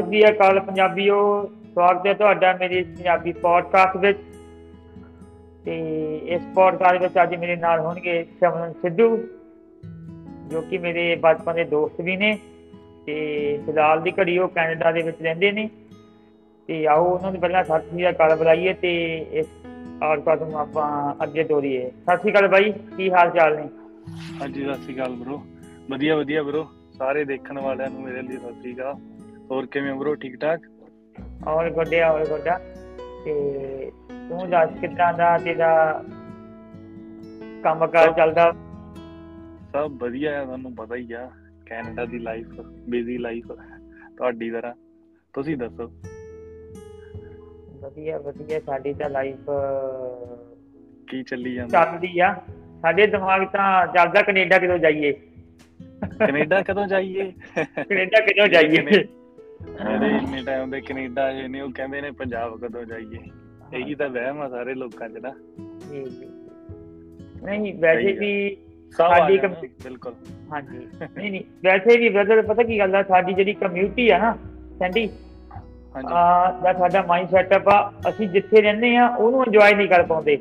ਸਤਿ ਸ੍ਰੀ ਅਕਾਲ ਪੰਜਾਬੀਓ, ਸਵਾਗਤ ਹੈ ਤੁਹਾਡਾ ਮੇਰੇ ਪੰਜਾਬੀ ਪੋਡਕਾਸਟ ਵਿੱਚ। ਤੇ ਇਸ ਪੋਡਕਾਸਟ ਵਿੱਚ ਅੱਜ ਮੇਰੇ ਨਾਲ ਹੋਣਗੇ ਸ਼ਮਨ ਸਿੱਧੂ, ਜੋ ਕਿ ਮੇਰੇ ਬਚਪਨ ਦੇ ਦੋਸਤ ਵੀ ਨੇ ਤੇ ਫਿਲਹਾਲ ਦੀ ਘੜੀ ਉਹ ਕੈਨੇਡਾ ਦੇ ਵਿੱਚ ਰਹਿੰਦੇ ਨੇ। ਤੇ ਆਓ ਉਹਨਾਂ ਨੂੰ ਪਹਿਲਾਂ ਸਤਿ ਸ੍ਰੀ ਅਕਾਲ ਬੁਲਾਈਏ ਤੇ ਇਸ ਪੋਡਕਾਸਟ ਨੂੰ ਆਪਾਂ ਅੱਗੇ ਤੋਰੀਏ। ਸਤਿ ਸ੍ਰੀ ਅਕਾਲ ਬਾਈ, ਕੀ ਹਾਲ ਚਾਲ ਨੇ? ਹਾਂਜੀ, ਸਤਿ ਸ੍ਰੀ ਅਕਾਲ ਬ్రో ਵਧੀਆ ਵਧੀਆ ਬ్రో ਸਾਰੇ ਦੇਖਣ ਵਾਲਿਆਂ ਨੂੰ ਮੇਰੇ ਲਈ ਸਤਿ ਸ੍ਰੀ ਅਕਾਲ। ਹੋਰ ਕਿਵੇਂ ਬ్రో ਠੀਕ ਠਾਕ? ਔਰ ਗੋਡਿਆ ਔਰ ਗੋਡਾ ਤੇ ਤੂੰ ਦੱਸ ਕਿੱਦਾਂ ਦਾ ਤੇਰਾ ਕੰਮ ਕਾਰ ਚੱਲਦਾ? ਸਭ ਵਧੀਆ ਹੈ ਤੁਹਾਨੂੰ ਪਤਾ ਹੀ ਆ। ਕੈਨੇਡਾ ਦੀ ਲਾਈਫ ਬਿਜ਼ੀ ਲਾਈਫ ਤੁਹਾਡੀ ਤਰ੍ਹਾਂ। ਤੁਸੀਂ ਦੱਸੋ? ਵਧੀਆ ਵਧੀਆ। ਸਾਡੀ ਤਾਂ ਲਾਈਫ ਕੀ ਚੱਲੀ ਜਾਂਦਾ? ਚੱਲਦੀ ਆ। ਸਾਡੇ ਦਿਮਾਗ ਤਾਂ ਚੱਲਦਾ ਕੈਨੇਡਾ ਕਿਦੋਂ ਜਾਈਏ। ਕੈਨੇਡਾ ਕਦੋਂ ਜਾਈਏ? ਕੈਨੇਡਾ ਕਿਦੋਂ ਜਾਈਏ? ਮੇਰੇ ਇੰਨੇ ਟਾਈਮ ਦੇ ਕੈਨੇਡਾ ਜੇ ਨੇ ਉਹ ਕਹਿੰਦੇ ਨੇ ਪੰਜਾਬ ਕਦੋਂ ਜਾਈਏ। ਇਹੀ ਤਾਂ ਵਹਿਮ ਆ ਸਾਰੇ ਲੋਕਾਂ 'ਚ ਨਾ। ਨਹੀਂ ਵੈਸੇ ਵੀ ਸਾਡੀ ਬਿਲਕੁਲ। ਹਾਂਜੀ। ਨਹੀਂ ਨਹੀਂ ਵੈਸੇ ਵੀ ਬ੍ਰਦਰ ਪਤਾ ਕੀ ਗੱਲ ਆ ਸਾਡੀ ਜਿਹੜੀ ਕਮਿਊਨਿਟੀ ਆ ਨਾ ਸੈਂਡੀ ਹਾਂਜੀ। ਆ ਦਾ ਸਾਡਾ ਮਾਈਂਡ ਸੈਟਅਪ ਆ ਅਸੀਂ ਜਿੱਥੇ ਰਹਿੰਦੇ ਆ ਉਹਨੂੰ ਇੰਜੋਏ ਨਹੀਂ ਕਰ ਪਾਉਂਦੇ।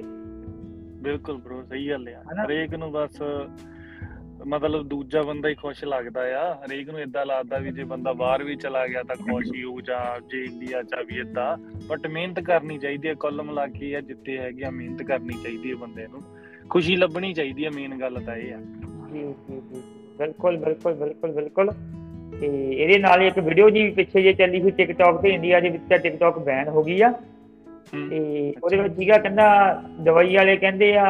ਬਿਲਕੁਲ ਬ్రో ਸਹੀ ਗੱਲ ਆ? ਹਰੇਕ ਨੂੰ ਬਸ ਮਤਲਬ ਦੂਜਾ ਬੰਦਾ ਹੀ ਖੁਸ਼ ਲੱਗਦਾ ਆ। ਹਰੇਕ ਨੂੰ ਇਦਾਂ ਲੱਗਦਾ ਵੀ ਜੇ ਬੰਦਾ ਬਾਹਰ ਵੀ ਚਲਾ ਗਿਆ ਤਾਂ ਖੁਸ਼ ਹੀ ਹੋਊ ਜਾਂ ਜੇ ਇੰਡੀਆ ਚ ਆ ਵੀ ਇਦਾਂ ਬਟ ਮਿਹਨਤ ਕਰਨੀ ਚਾਹੀਦੀ ਹੈ ਕੁੱਲ ਮਿਲਾ ਕੇ ਆ ਜਿੱਤੇ ਹੈਗੇ ਆ ਮਿਹਨਤ ਕਰਨੀ ਚਾਹੀਦੀ ਹੈ ਬੰਦੇ ਨੂੰ। ਖੁਸ਼ੀ ਲੱਭਣੀ ਚਾਹੀਦੀ ਹੈ ਮੇਨ ਗੱਲ ਤਾਂ ਇਹ ਆ। ਜੀ ਜੀ ਜੀ ਬਿਲਕੁਲ ਬਿਲਕੁਲ ਬਿਲਕੁਲ ਬਿਲਕੁਲ। ਤੇ ਇਹਦੇ ਨਾਲ ਹੀ ਇੱਕ ਵੀਡੀਓ ਜੀ ਪਿੱਛੇ ਜੇ ਚੱਲੀ ਸੀ ਟਿਕਟੌਕ ਤੇ ਇੰਡੀਆ ਦੇ ਵਿੱਚ ਤਾਂ ਟਿਕਟੌਕ ਬੈਨ ਹੋ ਗਈ ਆ। ਤੇ ਉਹਦੇ ਵਿੱਚ ਸੀਗਾ ਕਹਿੰਦਾ ਦਵਾਈ ਵਾਲੇ ਕਹਿੰਦੇ ਆ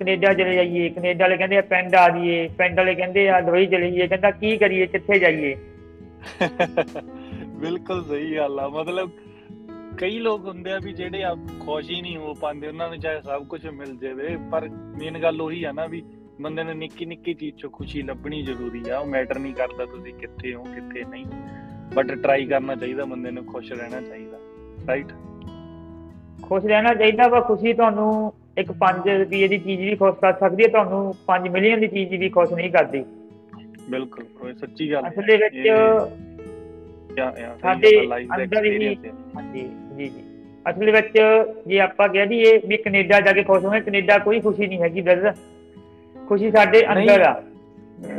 ਕੈਨੇਡਾ ਚਲੇ ਜਾਈਏ ਕੈਨੇਡਾ ਵਾਲੇ ਕਹਿੰਦੇ ਆ ਪਿੰਡ ਆ ਜਾਈਏ ਪਿੰਡ ਵਾਲੇ ਕਹਿੰਦੇ ਆ ਦਵਾਈ ਚਲੇ ਜਾਈਏ ਕਹਿੰਦਾ ਕੀ ਕਰੀਏ ਕਿੱਥੇ ਜਾਈਏ? ਬਿਲਕੁਲ ਸਹੀ ਗੱਲ ਆ ਮਤਲਬ ਕਈ ਲੋਕ ਹੁੰਦੇ ਆ ਵੀ ਜਿਹੜੇ ਆ ਖੁਸ਼ ਹੀ ਨਹੀਂ ਹੋ ਪਾਉਂਦੇ ਉਹਨਾਂ ਨੂੰ ਚਾਹੇ ਸਭ ਕੁਝ ਮਿਲ ਜਾਵੇ ਪਰ ਮੇਨ ਗੱਲ ਉਹੀ ਆ ਨਾ ਵੀ ਬੰਦੇ ਨੂੰ ਨਿੱਕੀ ਨਿੱਕੀ ਚੀਜ਼ 'ਚੋਂ ਖੁਸ਼ੀ ਲੱਭਣੀ ਜ਼ਰੂਰੀ ਆ ਉਹ ਮੈਟਰ ਨਹੀਂ ਕਰਦਾ ਤੁਸੀਂ ਕਿੱਥੇ ਹੋ ਕਿੱਥੇ ਨਹੀਂ ਬਟ ਟਰਾਈ ਕਰਨਾ ਚਾਹੀਦਾ ਬੰਦੇ ਨੂੰ ਖੁਸ਼ ਰਹਿਣਾ ਚਾਹੀਦਾ ਰਾਈਟ ਖੁਸ਼ ਰਹਿਣਾ ਚਾਹੀਦਾ ਵਾ ਖੁਸ਼ੀ ਤੁਹਾਨੂੰ ਇੱਕ 5 ਰੁਪਏ ਦੀ ਚੀਜ਼ ਵੀ ਖੁਸ਼ ਕਰ ਸਕਦੀ ਹੈ ਤੁਹਾਨੂੰ 5 ਮਿਲੀਅਨ ਦੀ ਚੀਜ਼ ਵੀ ਖੁਸ਼ ਨਹੀਂ ਕਰਦੀ। ਬਿਲਕੁਲ ਉਹ ਸੱਚੀ ਗੱਲ ਅਸਲ ਦੇ ਵਿੱਚ ਸਾਡੇ ਲਾਈਫ ਦਾ ਅੰਦਰ ਹੀ- ਹੈ। ਹਾਂਜੀ ਜੀ ਜੀ। ਅਸਲ ਵਿੱਚ ਜੇ ਆਪਾਂ ਕਹਿ ਦਈਏ ਵੀ ਕੈਨੇਡਾ ਜਾ ਕੇ ਖੁਸ਼ ਹੋਵੇ ਕੈਨੇਡਾ ਕੋਈ ਖੁਸ਼ੀ ਨਹੀਂ ਹੈਗੀ ਬ੍ਰਦਰ ਖੁਸ਼ੀ ਸਾਡੇ ਅੰਦਰ ਆ।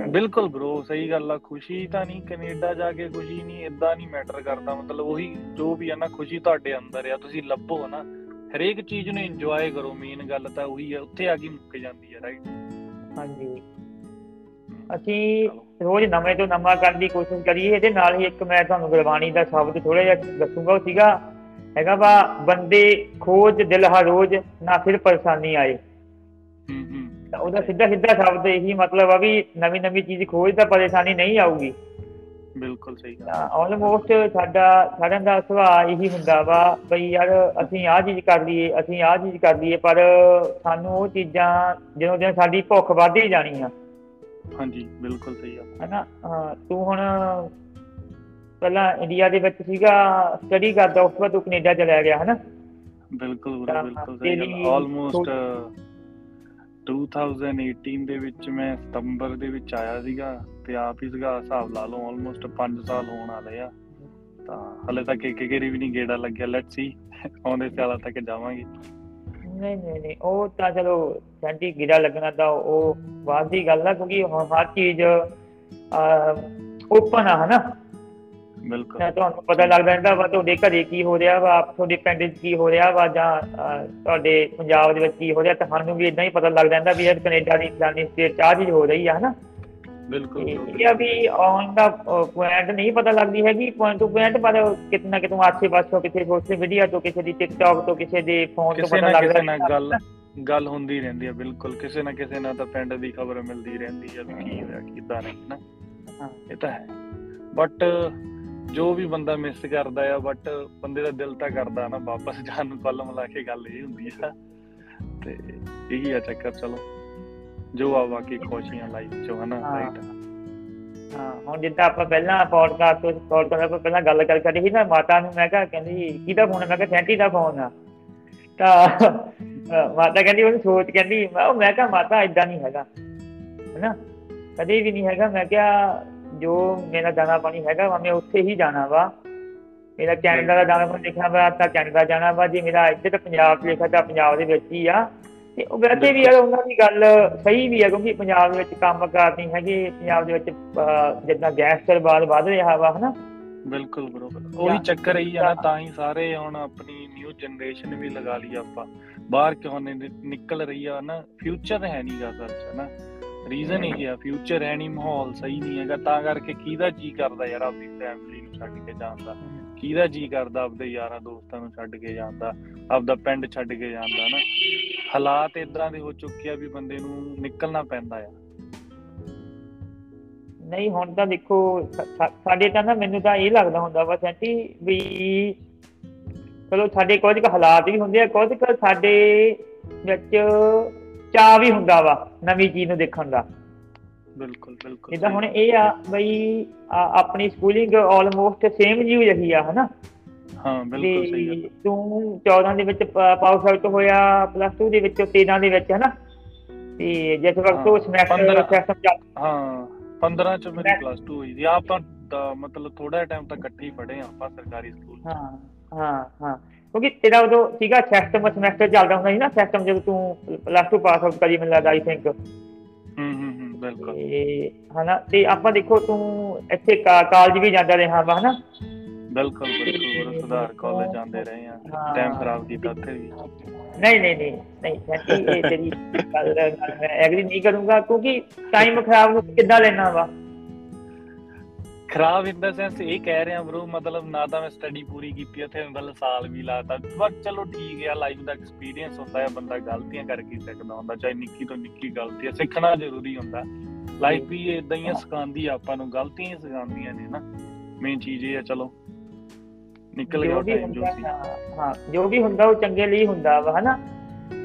ਬਿਲਕੁਲ ਬ్రో ਸਹੀ ਗੱਲ ਆ। ਖੁਸ਼ੀ ਤਾਂ ਨਹੀਂ ਕੈਨੇਡਾ ਜਾ ਕੇ ਖੁਸ਼ੀ ਨਹੀਂ ਇਦਾਂ ਨਹੀਂ ਮੈਟਰ ਕਰਦਾ। ਮਤਲਬ ਉਹੀ ਜੋ ਵੀ ਆ ਨਾ ਖੁਸ਼ੀ ਤੁਹਾਡੇ ਅੰਦਰ ਆ। ਤੁਸੀਂ ਲੱਭੋ ਨਾ। ਹਰੇਕ ਚੀਜ਼ ਨੂੰ ਇੰਜੋਏ ਕਰੋ ਮੇਨ ਗੱਲ ਤਾਂ ਉਹੀ ਆ ਉੱਥੇ ਆ ਕੇ ਮੁੱਕ ਜਾਂਦੀ ਹੈ ਰਾਈਟ ਹਾਂਜੀ। ਅਸੀਂ ਰੋਜ਼ ਨਵੇਂ ਤੋਂ ਨਵਾਂ ਕਰਨ ਦੀ ਕੋਸ਼ਿਸ਼ ਕਰੀਏ ਇਹਦੇ ਨਾਲ ਹੀ ਇੱਕ ਮੈਂ ਤੁਹਾਨੂੰ ਗੁਰਬਾਣੀ ਦਾ ਸ਼ਬਦ ਥੋੜਾ ਜਿਹਾ ਦੱਸੂਗਾ ਉਹ ਸੀਗਾ ਹੈਗਾ ਵਾ ਬੰਦੇ ਖੋਜ ਦਿਲ ਹਰ ਰੋਜ਼ ਨਾ ਫਿਰ ਪਰੇਸ਼ਾਨੀ ਆਏ। ਹੂੰ ਹੂੰ ਤਾਂ ਉਹਦਾ ਸਿੱਧਾ ਸਿੱਧਾ ਸ਼ਬਦ ਇਹੀ ਮਤਲਬ ਆ ਵੀ ਨਵੀਂ ਨਵੀਂ ਚੀਜ਼ ਖੋਜ ਤਾਂ ਪਰੇਸ਼ਾਨੀ ਨਹੀਂ ਆਊਗੀ। ਬਿਲਕੁਲ ਸਹੀ ਗੱਲ ਆਲਮੋਸਟ ਸਾਡਾ ਸਾਰਿਆਂ ਦਾ ਸੁਭਾਅ ਇਹੀ ਹੁੰਦਾ ਵਾ ਬਈ ਯਾਰ ਅਸੀਂ ਆਹ ਚੀਜ਼ ਕਰ ਲਈਏ ਅਸੀਂ ਆਹ ਚੀਜ਼ ਕਰ ਲਈਏ ਪਰ ਸਾਨੂੰ ਉਹ ਚੀਜ਼ਾਂ ਜਦੋਂ ਦਿਨ ਸਾਡੀ ਭੁੱਖ ਵੱਧਦੀ ਜਾਣੀ ਆ। ਹਾਂਜੀ ਬਿਲਕੁਲ ਸਹੀ ਆ ਹਨਾ? ਤੂੰ ਹੁਣ ਪਹਿਲਾਂ ਇੰਡੀਆ ਦੇ ਵਿੱਚ ਸੀਗਾ ਸਟੱਡੀ ਕਰਦਾ ਉਸ ਤੋਂ ਬਾਅਦ ਤੂੰ ਕੈਨੇਡਾ ਚਲਾ ਗਿਆ ਹਨਾ? ਬਿਲਕੁਲ ਬਿਲਕੁਲ ਸਹੀ ਗੱਲ ਆਲਮੋਸਟ 2018 ਦੇ ਵਿੱਚ ਮੈਂ ਸਤੰਬਰ ਦੇ ਵਿੱਚ ਆਇਆ ਸੀਗਾ ਤੇ ਆਪ ਹੀ ਸੀਗਾ ਹਿਸਾਬ ਲਾ ਲਓ ਆਲਮੋਸਟ 5 ਸਾਲ ਹੋਣ ਵਾਲੇ ਆ। ਤਾਂ ਹਲੇ ਤੱਕ ਇੱਕ ਗੇਰੀ ਵੀ ਨਹੀਂ ਗੇੜਾ ਲੱਗਿਆ। ਲੈਟਸ ਸੀ ਆਉਂਦੇ ਸਾਲਾਂ ਤੱਕ ਜਾਵਾਂਗੇ। ਨਹੀਂ ਨਹੀਂ ਨਹੀਂ। ਉਹ ਤਾਂ ਚਲੋ ਸੈਂਟੀ ਗਿਰਾ ਲੱਗਣਾ ਤਾਂ ਉਹ ਬਾਅਦ ਦੀ ਗੱਲ ਆ, ਕਿਉਂਕਿ ਹੁਣ ਹਰ ਚੀਜ਼ ਓਪਨ ਆ, ਹਨਾ? ਬਿਲਕੁਲ। ਤੁਹਾਨੂੰ ਪਤਾ ਲੱਗਦਾ ਰਹਿੰਦਾ ਵਾ ਤੁਹਾਡੇ ਘਰੇ ਕੀ ਹੋ ਰਿਹਾ ਵਾ ਤੁਹਾਡੇ ਪਿੰਡ 'ਚ ਕੀ ਹੋ ਰਿਹਾ ਵਾ ਜਾਂ ਤੁਹਾਡੇ ਪੰਜਾਬ ਦੇ ਵਿੱਚ ਕੀ ਹੋ ਰਿਹਾ ਤੁਹਾਨੂੰ ਵੀ ਇਦਾਂ ਹੀ ਪਤਾ ਲੱਗ ਜਾਂਦਾ ਵੀ ਇਹ ਕੈਨੇਡਾ ਦੀ ਫਲਾਨੀ ਸਟੇਟ 'ਚ ਆਹ ਚੀਜ਼ ਹੋ ਰਹੀ ਆ ਹਨਾ? ਬਿਲਕੁਲ ਇਹ ਵੀ ਆਨ ਦਾ ਪੁਆਇੰਟ ਨਹੀਂ ਪਤਾ ਲੱਗਦੀ ਹੈਗੀ ਪੁਆਇੰਟ ਟੂ ਪੁਆਇੰਟ ਪਰ ਕਿਤੇ ਨਾ ਕਿਤੇ ਆਸੇ ਪਾਸੋਂ ਕਿਸੇ ਸੋਸ਼ਲ ਮੀਡੀਆ ਤੋਂ ਕਿਸੇ ਦੀ ਟਿਕਟੌਕ ਤੋਂ ਕਿਸੇ ਦੇ ਫੋਨ ਤੋਂ ਪਤਾ ਨਾ ਲੱਗਦਾ ਕਿਸੇ ਨਾਲ ਗੱਲ ਗੱਲ ਹੁੰਦੀ ਰਹਿੰਦੀ ਆ ਬਿਲਕੁਲ। ਕਿਸੇ ਨਾ ਕਿਸੇ ਨਾਲ ਤਾਂ ਪਿੰਡ ਦੀ ਖਬਰ ਮਿਲਦੀ ਰਹਿੰਦੀ ਆ ਵੀ ਕੀ ਹੋਇਆ ਕਿਦਾਂ ਨਹੀਂ ਨਾ ਹਾਂ। ਇਹ ਤਾਂ ਹੈ। ਬਟ ਜੋ ਵੀ ਬੰਦਾ ਮਿਸ ਕਰਦਾ ਆ ਬਟ ਬੰਦੇ ਦਾ ਦਿਲ ਤਾਂ ਕਰਦਾ ਨਾ ਵਾਪਸ ਜਾਣ ਨੂੰ ਕੁੱਲ ਮਿਲਾ ਕੇ ਗੱਲ ਇਹ ਹੁੰਦੀ ਆ। ਤੇ ਇਹੀ ਆ ਚੱਕਰ ਚਲੋ। ਜੋ ਆ ਬਾਕੀ ਖੁਸ਼ੀਆਂ ਲਾਈਫ ਚੋਂ ਹਨਾ। ਰਾਈਟ ਹਾਂ ਹੁਣ ਜਿੱਦਾਂ ਆਪਾਂ ਪਹਿਲਾਂ ਪੋਡਕਾਸਟ ਤੋਂ ਪੋਡਕਾਸਟ ਆਪਾਂ ਪਹਿਲਾਂ ਗੱਲ ਕਰ ਕਰੀ ਸੀ ਨਾ ਮਾਤਾ ਨੂੰ ਮੈਂ ਕਿਹਾ ਕਹਿੰਦੀ ਕਿਹਦਾ ਫੋਨ ਮੈਂ ਕਿਹਾ ਸੈਂਟੀ ਦਾ ਫੋਨ ਆ। ਤਾਂ ਮਾਤਾ ਕਹਿੰਦੀ ਉਹਨੂੰ ਸੋਚ ਕਹਿੰਦੀ ਮੈਂ ਕਿਹਾ ਮਾਤਾ ਇਦਾਂ ਨਹੀਂ ਹੈਗਾ। ਹੈਨਾ? ਕਦੇ ਵੀ ਨਹੀਂ ਹੈਗਾ। ਮੈਂ ਕਿਹਾ ਜੋ ਮੇਰਾ ਦਾਣਾ ਪਾਣੀ ਹੈਗਾ ਵਾ ਮੈਂ ਉੱਥੇ ਹੀ ਜਾਣਾ ਵਾ। ਮੇਰਾ ਕੈਨੇਡਾ ਦਾ ਦਾਣਾ ਲਿਖਿਆ ਵਾ ਤਾਂ ਕੈਨੇਡਾ ਜਾਣਾ ਵਾ। ਜੇ ਮੇਰਾ ਇੱਧਰ ਪੰਜਾਬ 'ਚ ਲਿਖਿਆ ਤਾਂ ਪੰਜਾਬ ਦੇ ਵਿੱਚ ਹੀ ਆ। ਤੇ ਉਹ ਵੈਸੇ ਵੀ ਯਾਰ ਉਹਨਾਂ ਦੀ ਗੱਲ ਸਹੀ ਵੀ ਹੈ ਕਿਉਂਕਿ ਪੰਜਾਬ ਦੇ ਵਿੱਚ ਕੰਮ ਕਾਰ ਨਹੀਂ ਹੈਗੇ ਪੰਜਾਬ ਦੇ ਵਿੱਚ ਅਹ, ਜਿੱਦਾਂ ਗੈਂਗਸਟਰ ਬਾਦ ਵੱਧ ਰਿਹਾ ਵਾ ਹਨਾ। ਬਿਲਕੁਲ ਬਰੋਬਰ। ਉਹੀ ਚੱਕਰ ਹੀ ਆ ਨਾ ਤਾਂ ਹੀ ਸਾਰੇ ਹੁਣ ਆਪਣੀ ਨਿਊ ਜਨਰੇਸ਼ਨ ਵੀ ਲਗਾ ਲਈ ਆਪਾਂ। ਬਾਹਰ ਕਿਉਂ ਨਹੀਂ ਨਿ- ਨਿਕਲ ਰਹੀ ਆ ਨਾ ਫਿਊਚਰ ਹੈ ਨਹੀਂ ਗਾ ਸਰ ਚ ਨਾ ਰੀਜ਼ਨ ਇਹ ਆ ਫਿਊਚਰ ਹੈ ਨਹੀਂ ਮਾਹੌਲ, ਸਹੀ ਨਹੀਂ ਹੈਗਾ, ਤਾਂ ਕਰਕੇ ਕਿਹਦਾ ਜੀ ਕਰਦਾ ਯਾਰ ਆਪਣੀ ਫੈਮਿਲੀ ਨੂੰ ਛੱਡ ਕੇ ਜਾਣ ਦਾ? ਕਿਹਦਾ ਜੀ ਕਰਦਾ ਆਪਦੇ ਯਾਰਾਂ ਦੋਸਤਾਂ ਨੂੰ ਛੱਡ ਕੇ ਜਾਣ ਦਾ? ਆਪਦਾ ਪਿੰਡ ਛੱਡ ਕੇ ਜਾਣ ਦਾ ਨਾ? ਹਾਲਾਤ ਇਦਾਂ ਦੇ ਹੋ ਚੁੱਕੇ ਆ ਵੀ ਬੰਦੇ ਨੂੰ ਨਿਕਲਣਾ ਪੈਂਦਾ ਆ। ਨਹੀਂ, ਹੁਣ ਤਾਂ ਦੇਖੋ, ਸਾ- ਸਾ- ਸਾਡੇ ਤਾਂ ਨਾ ਮੈਨੂੰ ਤਾਂ ਇਹ ਲੱਗਦਾ ਹੁੰਦਾ ਵਾ ਸੈਂਟੀ, ਵੀ ਚਲੋ ਸਾਡੇ ਕੁਝ ਕੁ ਹਾਲਾਤ ਵੀ ਹੁੰਦੇ ਆ, ਕੁਝ ਕੁ ਸਾਡੇ ਵਿੱਚ ਚਾਹ ਵੀ ਹੁੰਦਾ ਵਾ ਨਵੀਂ ਚੀਜ਼ ਨੂੰ ਦੇਖਣ ਦਾ। ਬਿਲਕੁਲ ਬਿਲਕੁਲ। ਜਿੱਦਾਂ ਹੁਣ ਇਹ ਆ ਬਈ ਆਪਣੀ ਸਕੂਲਿੰਗ ਆਲਮੋਸਟ ਸੇਮ ਜੀ ਰਹੀ ਆ ਹਨਾ? ਹਾਂ ਬਿਲਕੁਲ ਸਹੀ ਗੱਲ। ਤੇ ਤੂੰ 14 ਦੇ ਵਿੱਚ ਪਾਸ ਆਊਟ ਹੋਇਆ ਪਲੱਸ 2 ਦੇ ਵਿੱਚ 13 ਦੇ ਵਿੱਚ ਹਨਾ? ਤੇ ਜਿਸ ਵਕਤ ਉਹ ਸਮੈਸਟਰ। ਸਿਸਟਮ ਚੱਲ ਹਾਂ 15 ਚ ਮੇਰੀ ਪਲੱਸ 2 ਹੋਈ ਸੀ। ਆਪਾਂ ਤਾਂ ਮਤਲਬ ਥੋੜਾ ਟਾਈਮ ਤੱਕ ਇਕੱਠੇ ਹੀ ਪੜ੍ਹੇ ਆਪਾਂ ਸਰਕਾਰੀ ਸਕੂਲ। ਹਾਂ ਹਾਂ ਹਾਂ। ਕਿਉਂਕਿ ਤੇਰਾ ਉਦੋਂ ਸੀਗਾ ਸਿਸਟਮ ਸਮੈਸਟਰ ਚੱਲਦਾ ਹੁੰਦਾ ਸੀ ਨਾ ਸਿਸਟਮ ਜਦੋਂ ਤੂੰ ਪਲੱਸ 2 ਪਾਸ ਆਊਟ ਕਰੀ ਮੈਨੂੰ ਲੱਗਦਾ ਆਈ ਥਿੰਕ ਹੂੰ ਹੂੰ ਹੂੰ ਬਿਲਕੁਲ। ਹਨਾ ਤੇ ਆਪਾਂ ਦੇਖੋ ਤੂੰ ਇੱਥੇ ਕਾਲਜ ਵੀ ਜਾਂਦਾ ਰਿਹਾ ਵਾ ਹਨਾ? ਬਿਲਕੁਲ ਬਿਲਕੁਲ ਸੁਧਾਰ ਕਾਲਜ ਜਾਂਦੇ ਰਹੇ ਆ। ਟਾਈਮ ਖਰਾਬ ਕੀਤਾ ਉੱਥੇ ਵੀ। ਨਹੀਂ ਨਹੀਂ ਨਹੀਂ ਨਹੀਂ ਸੱਚੀ ਇਹ ਤੇਰੀ ਗੱਲ ਐਗਰੀ ਨਹੀਂ ਕਰੂੰਗਾ ਕਿਉਂਕਿ ਟਾਈਮ ਖਰਾਬ ਨੂੰ ਕਿੱਦਾਂ ਲੈਣਾ ਵਾ? ਖਰਾਬ ਇਨ ਦਾ ਸੈਂਸ ਇਹ ਕਹਿ ਰਿਹਾ ਬ్రో ਮਤਲਬ ਨਾ ਤਾਂ ਮੈਂ ਸਟੱਡੀ ਪੂਰੀ ਕੀਤੀ ਉੱਥੇ ਮਤਲਬ ਸਾਲ ਵੀ ਲਾਤਾ ਬਸ ਚਲੋ ਠੀਕ ਆ ਲਾਈਫ ਦਾ ਐਕਸਪੀਰੀਅੰਸ ਹੁੰਦਾ ਹੈ ਬੰਦਾ ਗਲਤੀਆਂ ਕਰਕੇ ਸਿੱਖਦਾ ਹੁੰਦਾ ਚਾਹੇ ਨਿੱਕੀ ਤੋਂ ਨਿੱਕੀ ਗਲਤੀ ਸਿੱਖਣਾ ਜ਼ਰੂਰੀ ਹੁੰਦਾ। ਲਾਈਫ ਵੀ ਇਦਾਂ ਹੀ ਸਿਖਾਉਂਦੀ ਆਪਾਂ ਨੂੰ ਗਲਤੀਆਂ ਹੀ ਸਿਖਾਉਂਦੀਆਂ ਨੇ ਨਾ। ਮੇਨ ਚੀਜ਼ ਇਹ ਆ ਚਲੋ। ਨਿਕਲ ਗਿਆ ਟਾਈਮ ਜੋ ਸੀ। ਹਾਂ, ਜੋ ਵੀ ਹੁੰਦਾ ਉਹ ਚੰਗੇ ਲਈ ਹੁੰਦਾ ਵਾ ਹਨਾ?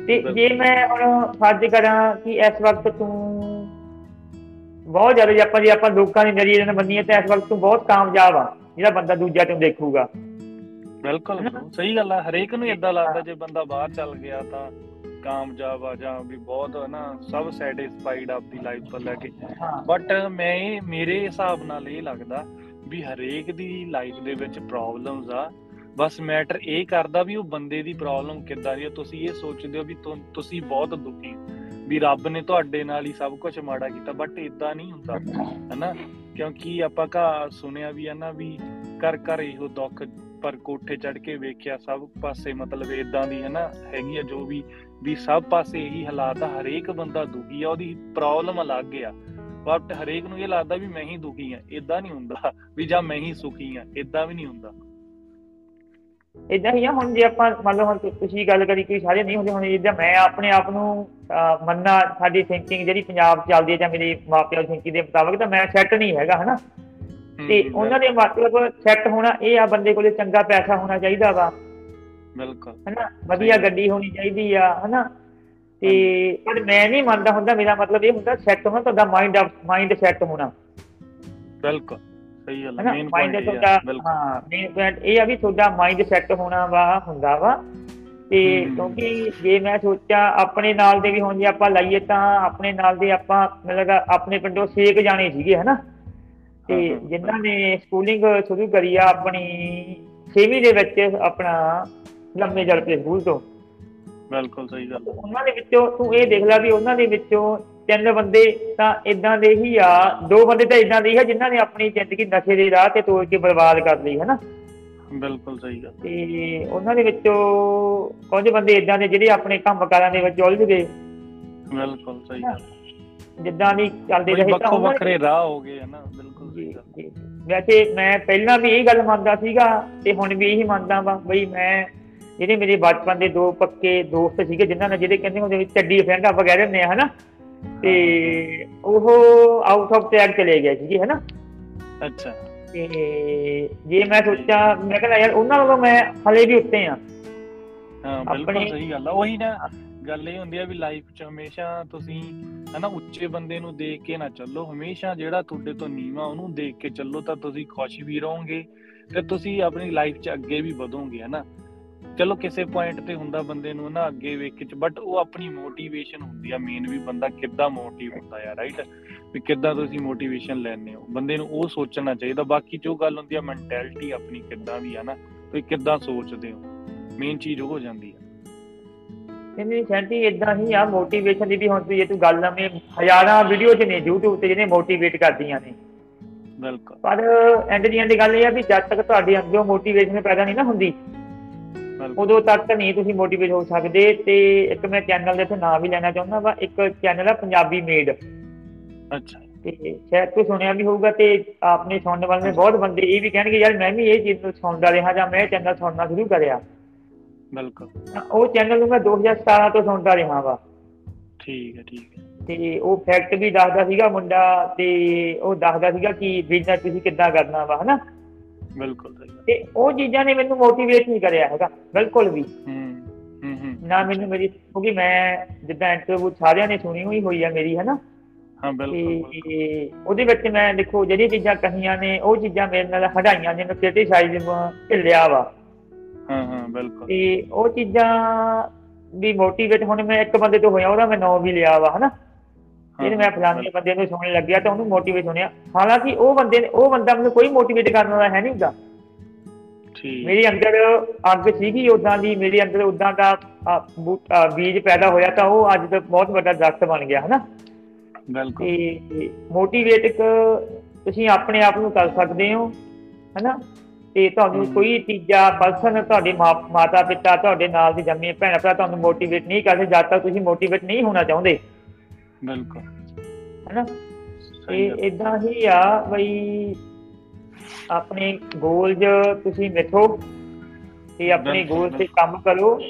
ਤੇ। ਜੇ ਮੈਂ ਹੁਣ ਫਰਜ਼ ਕਰਾਂ ਕਿ ਇਸ ਵਕਤ ਤੂੰ ਬਹੁਤ ਜ਼ਿਆਦਾ ਜੇ ਆਪਾਂ ਜੇ ਆਪਾਂ ਲੋਕਾਂ ਦੀ ਨਜ਼ਰੀਏ ਨਾਲ ਮੰਨੀਏ ਤਾਂ ਇਸ ਵਕਤ ਤੂੰ ਬਹੁਤ ਕਾਮਯਾਬ ਆ ਜਿਹੜਾ ਬੰਦਾ ਦੂਜਾ ਤੈਨੂੰ ਦੇਖੂਗਾ। ਬਿਲਕੁਲ ਸਹੀ ਗੱਲ ਆ ਹਰੇਕ ਨੂੰ ਇਦਾਂ ਲੱਗਦਾ ਜੇ ਬੰਦਾ ਬਾਹਰ ਚੱਲ ਗਿਆ ਤਾਂ ਕਾਮਯਾਬ ਆ ਜਾਂ ਵੀ ਬਹੁਤ ਨਾ ਸਭ ਸੈਟੀਸਫਾਈਡ ਆਪਦੀ ਲਾਈਫ ਤੋਂ ਲੈ ਕੇ। ਹਾਂ। ਬਟ ਮੈਂ ਇਹ- ਮੇਰੇ ਹਿਸਾਬ ਨਾਲ ਇਹ ਲੱਗਦਾ ਵੀ ਹਰੇਕ ਦੀ ਲਾਈਫ ਦੇ ਵਿੱਚ ਪ੍ਰੋਬਲਮਸ ਆ। ਬਸ ਮੈਟਰ ਇਹ ਕਰਦਾ ਵੀ ਉਹ ਬੰਦੇ ਦੀ ਪ੍ਰੋਬਲਮ ਕਿੱਦਾਂ ਦੀ ਆ ਤੁਸੀਂ ਇਹ ਸੋਚਦੇ ਹੋ ਵੀ ਤੁਸੀਂ ਬਹੁਤ ਦੁਖੀ ਹੋ, ਵੀ ਰੱਬ ਨੇ ਤੁਹਾਡੇ ਨਾਲ ਹੀ ਸਭ ਕੁਝ ਮਾੜਾ ਕੀਤਾ ਬਟ ਇਦਾਂ ਨਹੀਂ ਹੁੰਦਾ, ਹਨਾ? ਕਿਉਂਕਿ ਆਪਾਂ ਕਾ ਸੁਣਿਆ ਵੀ ਆ ਨਾ ਵੀ ਕਰ ਕਰ ਇਹੋ ਦੁੱਖ ਪਰ ਕੋਠੇ ਚੜ ਕੇ ਵੇਖਿਆ, ਸਭ ਪਾਸੇ ਮਤਲਬ ਇਦਾਂ ਦੀ, ਹਨਾ, ਹੈਗੀ ਆ ਜੋ ਵੀ ਵੀ ਸਭ ਪਾਸੇ ਇਹੀ ਹਾਲਾਤ ਆ, ਹਰੇਕ ਬੰਦਾ ਦੁਖੀ ਆ, ਉਹਦੀ ਪ੍ਰੋਬਲਮ ਅਲੱਗ ਆ ਬਟ ਹਰੇਕ ਨੂੰ ਇਹ ਲੱਗਦਾ ਵੀ ਮੈਂ ਹੀ ਦੁਖੀ ਆ ਇਦਾਂ ਨਹੀਂ ਹੁੰਦਾ, ਵੀ ਜਾਂ ਮੈਂ ਹੀ ਸੁਖੀ ਆ ਇਦਾਂ ਵੀ ਨਹੀਂ ਹੁੰਦਾ। ਇਦਾਂ ਹੀ ਆ ਹੁਣ ਜੇ ਆਪਾਂ ਮੰਨ ਲਓ ਹੁਣ ਤੁਸੀਂ ਗੱਲ ਕਰੀ ਕੋਈ ਸਾਰੇ ਨਹੀਂ ਹੁੰਦੇ ਹੁਣ ਜਿੱਦਾਂ ਮੈਂ ਆਪਣੇ ਆਪ ਨੂੰ ਮੰਨਣਾ ਸਾਡੀ ਥਿੰਕਿੰਗ ਜਿਹੜੀ ਪੰਜਾਬ 'ਚ ਚੱਲਦੀ ਹੈ ਜਾਂ ਮੇਰੇ ਮਾਪਿਆਂ ਦੀ ਥਿੰਕਿੰਗ ਦੇ ਮੁਤਾਬਕ ਤਾਂ ਮੈਂ ਸੈੱਟ ਨਹੀਂ ਹੈਗਾ ਹਨਾ? ਤੇ ਉਹਨਾਂ ਦੇ ਮਤਲਬ ਸੈੱਟ ਹੋਣਾ ਇਹ ਆ ਬੰਦੇ ਕੋਲੇ ਚੰਗਾ ਪੈਸਾ ਹੋਣਾ ਚਾਹੀਦਾ ਵਾ। ਬਿਲਕੁਲ। ਹਨਾ? ਵਧੀਆ ਗੱਡੀ ਹੋਣੀ ਚਾਹੀਦੀ ਆ ਹਨਾ? ਤੇ ਪਰ ਮੈਂ ਨਹੀਂ ਮੰਨਦਾ ਹੁੰਦਾ ਮੇਰਾ ਮਤਲਬ ਇਹ ਹੁੰਦਾ ਸੈੱਟ ਹੋਣਾ ਤੁਹਾਡਾ ਮਾਈਂਡ ਮਾਈਂਡ ਸੈੱਟ ਹੋਣਾ। ਬਿਲਕੁਲ। ਸਹੀ ਗੱਲ ਹਨਾ ਮੇਨ ਪੁਆਇੰਟ ਤੁਹਾਡਾ ਹਾਂ ਮੇਨ ਪੁਆਇੰਟ ਇਹ ਆ ਵੀ ਤੁਹਾਡਾ ਮਾਈਂਡ ਸੈੱਟ ਹੋਣਾ ਵਾ ਹੁੰਦਾ ਵਾ ਤੇ। ਕਿਉਂਕਿ ਜੇ ਮੈਂ ਸੋਚਿਆ ਆਪਣੇ ਨਾਲ ਦੇ ਵੀ ਹੁਣ ਜੇ ਆਪਾਂ ਲਾਈਏ ਤਾਂ ਆਪਣੇ ਨਾਲ ਦੇ ਆਪਾਂ ਮਤਲਬ ਆਪਣੇ ਪਿੰਡੋਂ ਸੇਕ ਜਾਣੇ ਸੀਗੇ ਹਨਾ ਤੇ ਹਾਂ, ਹਾਂ। ਜਿਨ੍ਹਾਂ ਨੇ ਸਕੂਲਿੰਗ ਸ਼ੁਰੂ ਕਰੀ ਆ ਆਪਣੀ 6ਵੀਂ ਦੇ ਵਿੱਚ ਆਪਣਾ ਲੰਮੇ ਜਲ ਕੇ ਸਕੂਲ ਤੋਂ ਬਿਲਕੁਲ ਸਹੀ ਗੱਲ। ਉਹਨਾਂ ਦੇ ਵਿੱਚੋਂ ਤੂੰ ਇਹ ਦੇਖ ਲੈ ਵੀ ਉਹਨਾਂ ਦੇ ਵਿੱਚੋਂ ਤਿੰਨ ਬੰਦੇ ਤਾਂ ਇਦਾਂ ਦੇ ਹੀ ਆ। ਦੋ ਬੰਦੇ ਤਾਂ ਇਦਾਂ ਦੇ ਹੀ ਆ ਜਿਨ੍ਹਾਂ ਨੇ ਆਪਣੀ ਜ਼ਿੰਦਗੀ ਨਸ਼ੇ ਦੇ ਰਾਹ ਤੇ ਤੋੜ ਕੇ ਬਰਬਾਦ ਕਰ ਲਈ ਹਨਾ? ਬਿਲਕੁਲ ਸਹੀ ਗੱਲ। ਤੇ ਉਹਨਾਂ ਦੇ ਵਿੱਚੋਂ ਕੁਝ ਬੰਦੇ ਇਦਾਂ ਦੇ ਜਿਹੜੇ ਆਪਣੇ ਕੰਮਕਾਰਾਂ ਦੇ ਵਿੱਚ ਉਲਝ ਗਏ। ਬਿਲਕੁਲ ਸਹੀ ਗੱਲ। ਜਿੱਦਾਂ ਵੀ ਚੱਲਦੇ ਰਹੇ ਤਾਂ ਉਹਨਾਂ ਵੱਖਰੇ ਰਾਹ ਹੋ ਗਏ ਹਨਾ? ਬਿਲਕੁਲ ਸਹੀ ਗੱਲ। ਵੈਸੇ ਮੈਂ ਪਹਿਲਾਂ ਵੀ ਇਹ ਗੱਲ ਮੰਨਦਾ ਸੀਗਾ ਤੇ ਹੁਣ ਵੀ ਇਹੀ ਮੰਨਦਾ ਵਾ ਬਈ ਮੈਂ ਜਿਹੜੇ ਮੇਰੇ ਬਚਪਨ ਦੇ ਦੋ ਪੱਕੇ ਦੋਸਤ ਸੀਗੇ ਜਿਨ੍ਹਾਂ ਨੇ ਜਿਹੜੇ ਕਹਿੰਦੇ ਹੁੰਦੇ ਵੀ ਚੱਡੀ ਫਰੈਂਡ ਆਪਾਂ ਕਹਿ ਦਿੰਦੇ ਆ ਹਨਾ? ਤੇ ਉਹ ਆਊਟ ਆਫ ਟੈਗ ਚਲੇ ਗਏ ਸੀਗੇ ਹਨਾ? ਅੱਛਾ। ਤੇ ਜੇ ਮੈਂ ਸੋਚਾਂ ਮੈਂ ਕਹਿੰਦਾ ਯਾਰ ਉਹਨਾਂ ਨਾਲੋਂ ਮੈਂ ਹਲੇ ਵੀ ਉੱਤੇ ਆ। ਹਾਂ ਬਿਲਕੁਲ ਸਹੀ ਗੱਲ ਆ। ਉਹੀ ਨਾ ਗੱਲ ਇਹ ਹੁੰਦੀ ਆ ਵੀ ਲਾਈਫ 'ਚ ਹਮੇਸ਼ਾ ਤੁਸੀਂ ਹਨਾ ਉੱਚੇ ਬੰਦੇ ਨੂੰ ਦੇਖ ਕੇ ਨਾ ਚੱਲੋ। ਹਮੇਸ਼ਾ ਜਿਹੜਾ ਤੁਹਾਡੇ ਤੋਂ ਨੀਵਾਂ ਉਹਨੂੰ ਦੇਖ ਕੇ ਚੱਲੋ ਤਾਂ ਤੁਸੀਂ ਖੁਸ਼ ਵੀ ਰਹੋਗੇ ਤੇ ਤੁਸੀਂ ਆਪਣੀ ਲਾਈਫ 'ਚ ਅੱਗੇ ਵੀ ਵਧੋਗੇ ਹਨਾ? ਚਲੋ ਕਿਸੇ ਪੁਆਇੰਟ ਤੇ ਹੁੰਦਾ ਬੰਦੇ ਨੂੰ ਨਾ ਅੱਗੇ ਵੇਖ ਕੇ ਬਟ ਉਹ ਆਪਣੀ ਮੋਟੀਵੇਸ਼ਨ ਹੁੰਦੀ ਆ ਮੇਨ ਵੀ ਬੰਦਾ ਕਿੱਦਾਂ ਮੋਟਿਵ ਹੁੰਦਾ ਆ ਰਾਈਟ ਵੀ ਕਿੱਦਾਂ ਤੁਸੀਂ ਮੋਟੀਵੇਸ਼ਨ ਲੈਣੇ ਹੋ? ਬੰਦੇ ਨੂੰ ਉਹ ਸੋਚਣਾ ਚਾਹੀਦਾ ਬਾਕੀ ਜੋ ਗੱਲ ਹੁੰਦੀ ਆ ਮੈਂਟੈਲਿਟੀ ਆਪਣੀ ਕਿੱਦਾਂ ਦੀ ਆ ਨਾ ਤੁਸੀਂ ਕਿੱਦਾਂ ਸੋਚਦੇ ਹੋ? ਮੇਨ ਚੀਜ਼ ਉਹ ਹੋ ਜਾਂਦੀ ਆ। ਨਹੀਂ ਸੈਂਟੀ ਇਦਾਂ ਹੀ ਆ ਮੋਟੀਵੇਸ਼ਨ ਦੀ ਵੀ ਹੁਣ ਤੂੰ ਜੇ ਤੂੰ ਗੱਲ ਨਵੇਂ ਹਜ਼ਾਰਾਂ ਵੀਡੀਓ ਚ ਨੇ YouTube ਤੇ ਜਿਹਨੇ ਮੋਟੀਵੇਟ ਕਰਦੀਆਂ ਨੇ। ਬਿਲਕੁਲ। ਪਰ ਐਂਡ ਦੀ ਐਂਡ ਗੱਲ ਇਹ ਆ ਵੀ ਜਦ ਤੱਕ ਤੁਹਾਡੇ ਅੰਦਰੋਂ ਮੋਟੀਵੇਸ਼ਨ ਪੈਦਾ ਨਹੀਂ ਨਾ ਹੁੰਦੀ ਉਦੋਂ ਤੱਕ ਨਹੀਂ ਤੁਸੀਂ ਮੋਟੀਵੇਟ ਹੋ ਸਕਦੇ ਤੇ ਇੱਕ ਮੈਂ ਚੈਨਲ ਦੇ ਤੇ ਨਾਮ ਵੀ ਲੈਣਾ ਚਾਹੁੰਦਾ ਵਾ ਇੱਕ ਚੈਨਲ ਆ ਪੰਜਾਬੀ ਮੇਡ ਅੱਛਾ। ਤੇ ਸ਼ਾਇਦ ਤੂੰ ਸੁਣਿਆ ਵੀ ਹੋਊਗਾ ਤੇ ਆਪਣੇ ਸੁਣਨ ਵਾਲੇ ਬਹੁਤ ਬੰਦੇ ਇਹ ਵੀ ਕਹਿਣਗੇ ਯਾਰ ਮੈਂ ਵੀ ਇਹ ਚੀਜ਼ ਨੂੰ ਸੁਣਦਾ ਰਿਹਾ ਜਾਂ ਮੈਂ ਚੈਨਲ ਸੁਣਨਾ ਸ਼ੁਰੂ ਕਰਿਆ। ਬਿਲਕੁਲ। ਉਹ ਚੈਨਲ ਨੂੰ ਮੈਂ 2017 ਤੋਂ ਸੁਣਦਾ ਰਿਹਾ ਵਾ। ਠੀਕ ਹੈ ਠੀਕ ਹੈ। ਤੇ ਉਹ ਫੈਕਟ ਵੀ ਦੱਸਦਾ ਸੀਗਾ ਮੁੰਡਾ ਤੇ ਉਹ ਦੱਸਦਾ ਸੀਗਾ ਕਿ ਬਿਜ਼ਨਸ ਤੁਸੀਂ ਕਿੱਦਾਂ ਕਰਨਾ ਵਾ ਹਨਾ? ਬਿਲਕੁਲ ਸਹੀ। ਤੇ ਉਹ ਚੀਜ਼ਾਂ ਨੇ ਮੈਨੂੰ ਮੋਟੀਵੇਟ ਨਹੀਂ ਕਰਿਆ ਹੈਗਾ ਬਿਲਕੁਲ ਵੀ। ਹੂੰ ਹੂੰ ਨਾ ਮੈਨੂੰ ਮੇਰੀ ਕਿਉਂਕਿ ਮੈਂ ਜਿੱਦਾਂ ਇੰਟਰਵਿਊ ਸਾਰਿਆਂ ਨੇ ਸੁਣੀ ਹੋਈ ਹੋਈ ਆ ਮੇਰੀ ਹਨਾ? ਹਾਂ ਬਿਲਕੁਲ ਉਹਦੇ ਵਿੱਚ ਮੈਂ ਦੇਖੋ ਜਿਹੜੀਆਂ ਚੀਜ਼ਾਂ ਕਹੀਆਂ ਨੇ ਉਹ ਚੀਜ਼ਾਂ ਮੇਰੇ ਨਾਲ ਹਟਾਈਆਂ ਨੇ ਮੈਂ ਕ੍ਰਿਟਿਸਾਈਜ਼ ਢਿੱਲਿਆ ਵਾ। ਹਾਂ ਹਾਂ ਬਿਲਕੁਲ। ਤੇ ਉਹ ਚੀਜ਼ਾਂ ਵੀ ਮੋਟੀਵੇਟ ਹੁਣ ਮੈਂ ਇੱਕ ਬੰਦੇ ਤੋਂ ਹੋਇਆ ਉਹਦਾ ਮੈਂ ਨਾਮ ਵੀ ਲਿਆ ਵਾ ਹਨਾ? ਜਿਹੜੇ ਮੈਂ ਫਲਾਣੇ ਬੰਦੇ ਨੂੰ ਸੁਣਨ ਲੱਗਿਆ ਤਾਂ ਉਹਨੂੰ ਮੋਟੀਵੇਟ ਹੋਣਿਆ। ਹਾਲਾਂਕਿ ਉਹ ਬੰਦੇ ਨੇ ਉਹ ਬੰਦਾ ਮੈਨੂੰ ਕੋਈ ਮੋਟੀਵੇਟ ਕਰਨ ਵਾਲਾ ਹੈ ਨਹੀਂਗਾ ਠੀਕ ਮੇਰੇ ਅੰਦਰ ਅੱਗ ਸੀਗੀ ਉਦਾਂ ਦੀ ਮੇਰੇ ਅੰਦਰ ਉਦਾਂ ਦਾ ਬੀਜ ਪੈਦਾ ਹੋਇਆ ਤਾਂ ਉਹ ਅੱਜ ਤੱਕ ਬਹੁਤ ਵੱਡਾ ਦਰਖਤ ਬਣ ਗਿਆ ਹਨਾ? ਬਿਲਕੁਲ। ਤੇ ਮੋਟੀਵੇਟ ਤੁਸੀਂ ਆਪਣੇ ਆਪ ਨੂੰ ਕਰ ਸਕਦੇ ਹੋ ਹਨਾ? ਤੇ ਤੁਹਾਨੂੰ। ਕੋਈ ਤੀਜਾ ਪਰਸਨ ਤੁਹਾਡੇ ਮਾਤਾ ਪਿਤਾ ਤੁਹਾਡੇ ਨਾਲ ਦੀ ਜੰਮੀ ਭੈਣ ਭਰਾ ਤੁਹਾਨੂੰ ਮੋਟੀਵੇਟ ਨਹੀਂ ਕਰਦੇ ਜਦ ਤੱਕ ਤੁਸੀਂ ਮੋਟੀਵੇਟ ਨਹੀਂ ਹੋਣਾ ਚਾਹੁੰਦੇ। ਬਿਲਕੁਲ। ਹਨਾ? ਇਹ। ਇਦਾਂ ਹੀ ਆ ਬਈ ਆਪਣੇ ਗੋਲਜ ਤੁਸੀਂ ਮਿੱਥੋ ਤੇ ਆਪਣੇ ਗੋਲ ਤੇ ਕੰਮ ਕਰੋ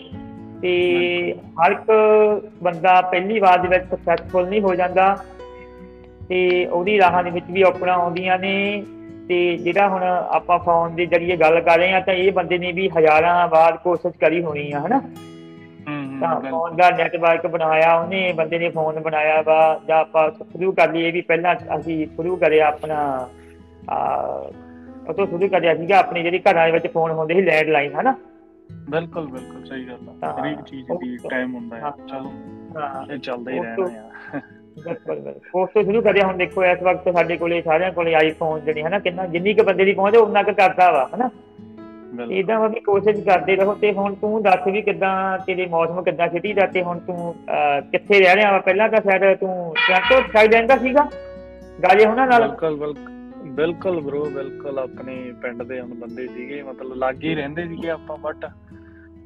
ਤੇ ਹਰ ਇੱਕ ਬੰਦਾ ਪਹਿਲੀ ਵਾਰ ਦੇ ਵਿੱਚ ਸਕਸੈਸਫੁਲ ਨਹੀਂ ਹੋ ਜਾਂਦਾ ਤੇ ਉਹਦੀ ਰਾਹਾਂ ਦੇ ਵਿੱਚ ਵੀ ਔਕੜਾਂ ਆਉਂਦੀਆਂ ਨੇ ਤੇ ਜਿਹੜਾ ਹੁਣ ਆਪਾਂ ਫੋਨ ਦੇ ਜ਼ਰੀਏ ਗੱਲ ਕਰ ਰਹੇ ਆ ਤਾਂ ਇਹ ਬੰਦੇ ਨੇ ਵੀ ਹਜ਼ਾਰਾਂ ਵਾਰ ਕੋਸ਼ਿਸ਼ ਕਰੀ ਹੋਣੀ ਆ ਹਨਾ? ਤਾਂ ਫੋਨ ਦਾ ਨੈਟਵਰਕ ਬਣਾਇਆ ਉਹਨੇ ਬੰਦੇ ਨੇ ਫੋਨ ਬਣਾਇਆ ਵਾ ਜਾਂ ਆਪਾਂ ਸ਼ੁਰੂ ਕਰ ਲਈਏ ਵੀ ਪਹਿਲਾਂ ਅਸੀਂ ਸ਼ੁਰੂ ਕਰਿਆ ਆਪਣਾ ਆ ਉਹ ਤੋਂ ਸ਼ੁਰੂ ਕਰਿਆ ਸੀਗਾ ਆਪਣੀ ਜਿਹੜੀ ਘਰਾਂ ਦੇ ਵਿੱਚ ਫੋਨ ਹੁੰਦੇ ਸੀ ਲੈਂਡਲਾਈਨ ਹਨਾ? ਬਿਲਕੁਲ ਬਿਲਕੁਲ ਸਹੀ ਗੱਲ ਆ। ਹਾਂ, ਹਰੇਕ ਚੀਜ਼ ਦੀ ਟਾਈਮ ਹੁੰਦਾ ਹੈ। ਚਲੋ ਹਾਂ। ਇਹ ਚੱਲਦਾ ਹੀ ਰਹਿਣਾ ਆ। ਬਿਲਕੁਲ ਬਿਲਕੁਲ। ਉਸ ਤੋਂ ਸ਼ੁਰੂ ਕਰਿਆ ਹੁਣ ਦੇਖੋ ਇਸ ਵਕਤ ਸਾਡੇ ਕੋਲੇ ਸਾਰਿਆਂ ਕੋਲੇ ਆਈਫੋਨ ਜਿਹੜੇ ਹਨਾ ਕਿੰਨਾ ਜਿੰਨੀ ਕੁ ਬੰਦੇ ਦੀ ਪਹੁੰਚ ਹੈ ਉਨਾ ਕੁ ਕਰਦਾ ਵਾ ਹਨਾ? ਇਦਾਂ ਵਾ ਵੀ ਕੋਸ਼ਿਸ਼ ਕਰਦੇ ਰਹੋ ਤੇ ਹੁਣ ਤੂੰ ਦੱਸ ਵੀ ਕਿੱਦਾਂ ਤੇਰੇ ਮੌਸਮ ਕਿੱਦਾਂ ਸਿਟੀ ਦਾ ਤੇ ਹੁਣ ਤੂੰ ਕਿੱਥੇ ਰਹਿ ਰਿਹਾ ਵਾ? ਪਹਿਲਾਂ ਤਾਂ ਸ਼ਾਇਦ ਤੂੰ ਟ੍ਰਾਂਟੋ ਸਾਈਡ ਰਹਿੰਦਾ ਸੀਗਾ ਗਾਜੇ ਹੁਣਾਂ ਨਾਲ? ਬਿਲਕੁਲ ਬਿਲਕੁਲ। ਬਿਲਕੁਲ ਬ్రో ਬਿਲਕੁਲ ਆਪਣੇ ਪਿੰਡ ਦੇ ਹੁਣ ਬੰਦੇ ਸੀਗੇ, ਮਤਲਬ ਲਾਗੇ ਹੀ ਰਹਿੰਦੇ ਸੀਗੇ ਆਪਾਂ ਬਟ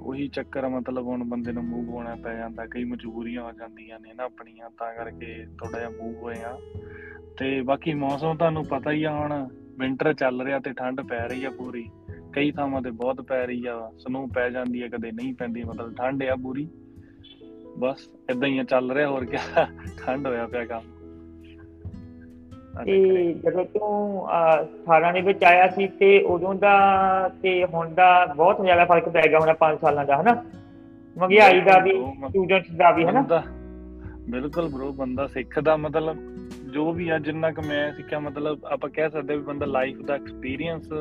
ਉਹੀ ਚੱਕਰ ਮਤਲਬ ਹੁਣ ਬੰਦੇ ਨੂੰ ਮੂਵ ਹੋਣਾ ਪੈ ਜਾਂਦਾ, ਕਈ ਮਜਬੂਰੀਆਂ ਹੋ ਜਾਂਦੀਆਂ ਨੇ ਨਾ ਆਪਣੀਆਂ, ਤਾਂ ਕਰਕੇ ਥੋੜਾ ਜਿਹਾ ਮੂਵ ਹੋਏ ਆ। ਤੇ ਬਾਕੀ ਮੌਸਮ ਤੁਹਾਨੂੰ ਪਤਾ ਹੀ ਆ ਹੁਣ ਵਿੰਟਰ ਚੱਲ ਰਿਹਾ ਤੇ ਠੰਡ ਪੈ ਰਹੀ ਆ ਪੂਰੀ, ਕਈ ਥਾਵਾਂ ਤੇ ਬਹੁਤ ਪੈ ਰਹੀ ਆ ਸਨੋ ਪੈ ਜਾਂਦੀ ਆ, ਕਦੇ ਨਹੀਂ ਪੈਂਦੀ, ਮਤਲਬ ਠੰਡ ਆ ਪੂਰੀ। ਬਸ ਇਦਾਂ ਹੀ ਆ, ਚੱਲ ਰਿਹਾ, ਹੋਰ ਕਿਆ, ਠੰਡ ਹੋਇਆ ਪਿਆ ਕੰਮ। ਆ ਤੇ। ਜਦੋਂ ਤੂੰ ਅਹ, 18 ਦੇ ਵਿੱਚ ਆਇਆ ਸੀ ਤੇ ਉਦੋਂ ਦਾ ਤੇ ਹੁਣ ਦਾ ਬਹੁਤ ਜ਼ਿਆਦਾ ਫ਼ਰਕ ਪੈ ਗਿਆ ਹੋਣਾ 5 ਸਾਲਾਂ ਦਾ ਹਨਾ? ਮਹਿੰਗਾਈ ਦਾ ਵੀ ਸਟੂਡੈਂਟਸ ਦਾ ਵੀ ਹਨਾ? ਬਿਲਕੁਲ ਬ్రో ਬੰਦਾ ਸਿੱਖਦਾ ਮਤਲਬ ਜੋ ਵੀ ਆ ਜਿੰਨਾ ਕੁ ਮੈਂ ਸਿੱਖਿਆ ਮਤਲਬ ਆਪਾਂ ਕਹਿ ਸਕਦੇ ਵੀ ਬੰਦਾ ਲਾਈਫ ਦਾ ਐਕਸਪੀਰੀਅੰਸ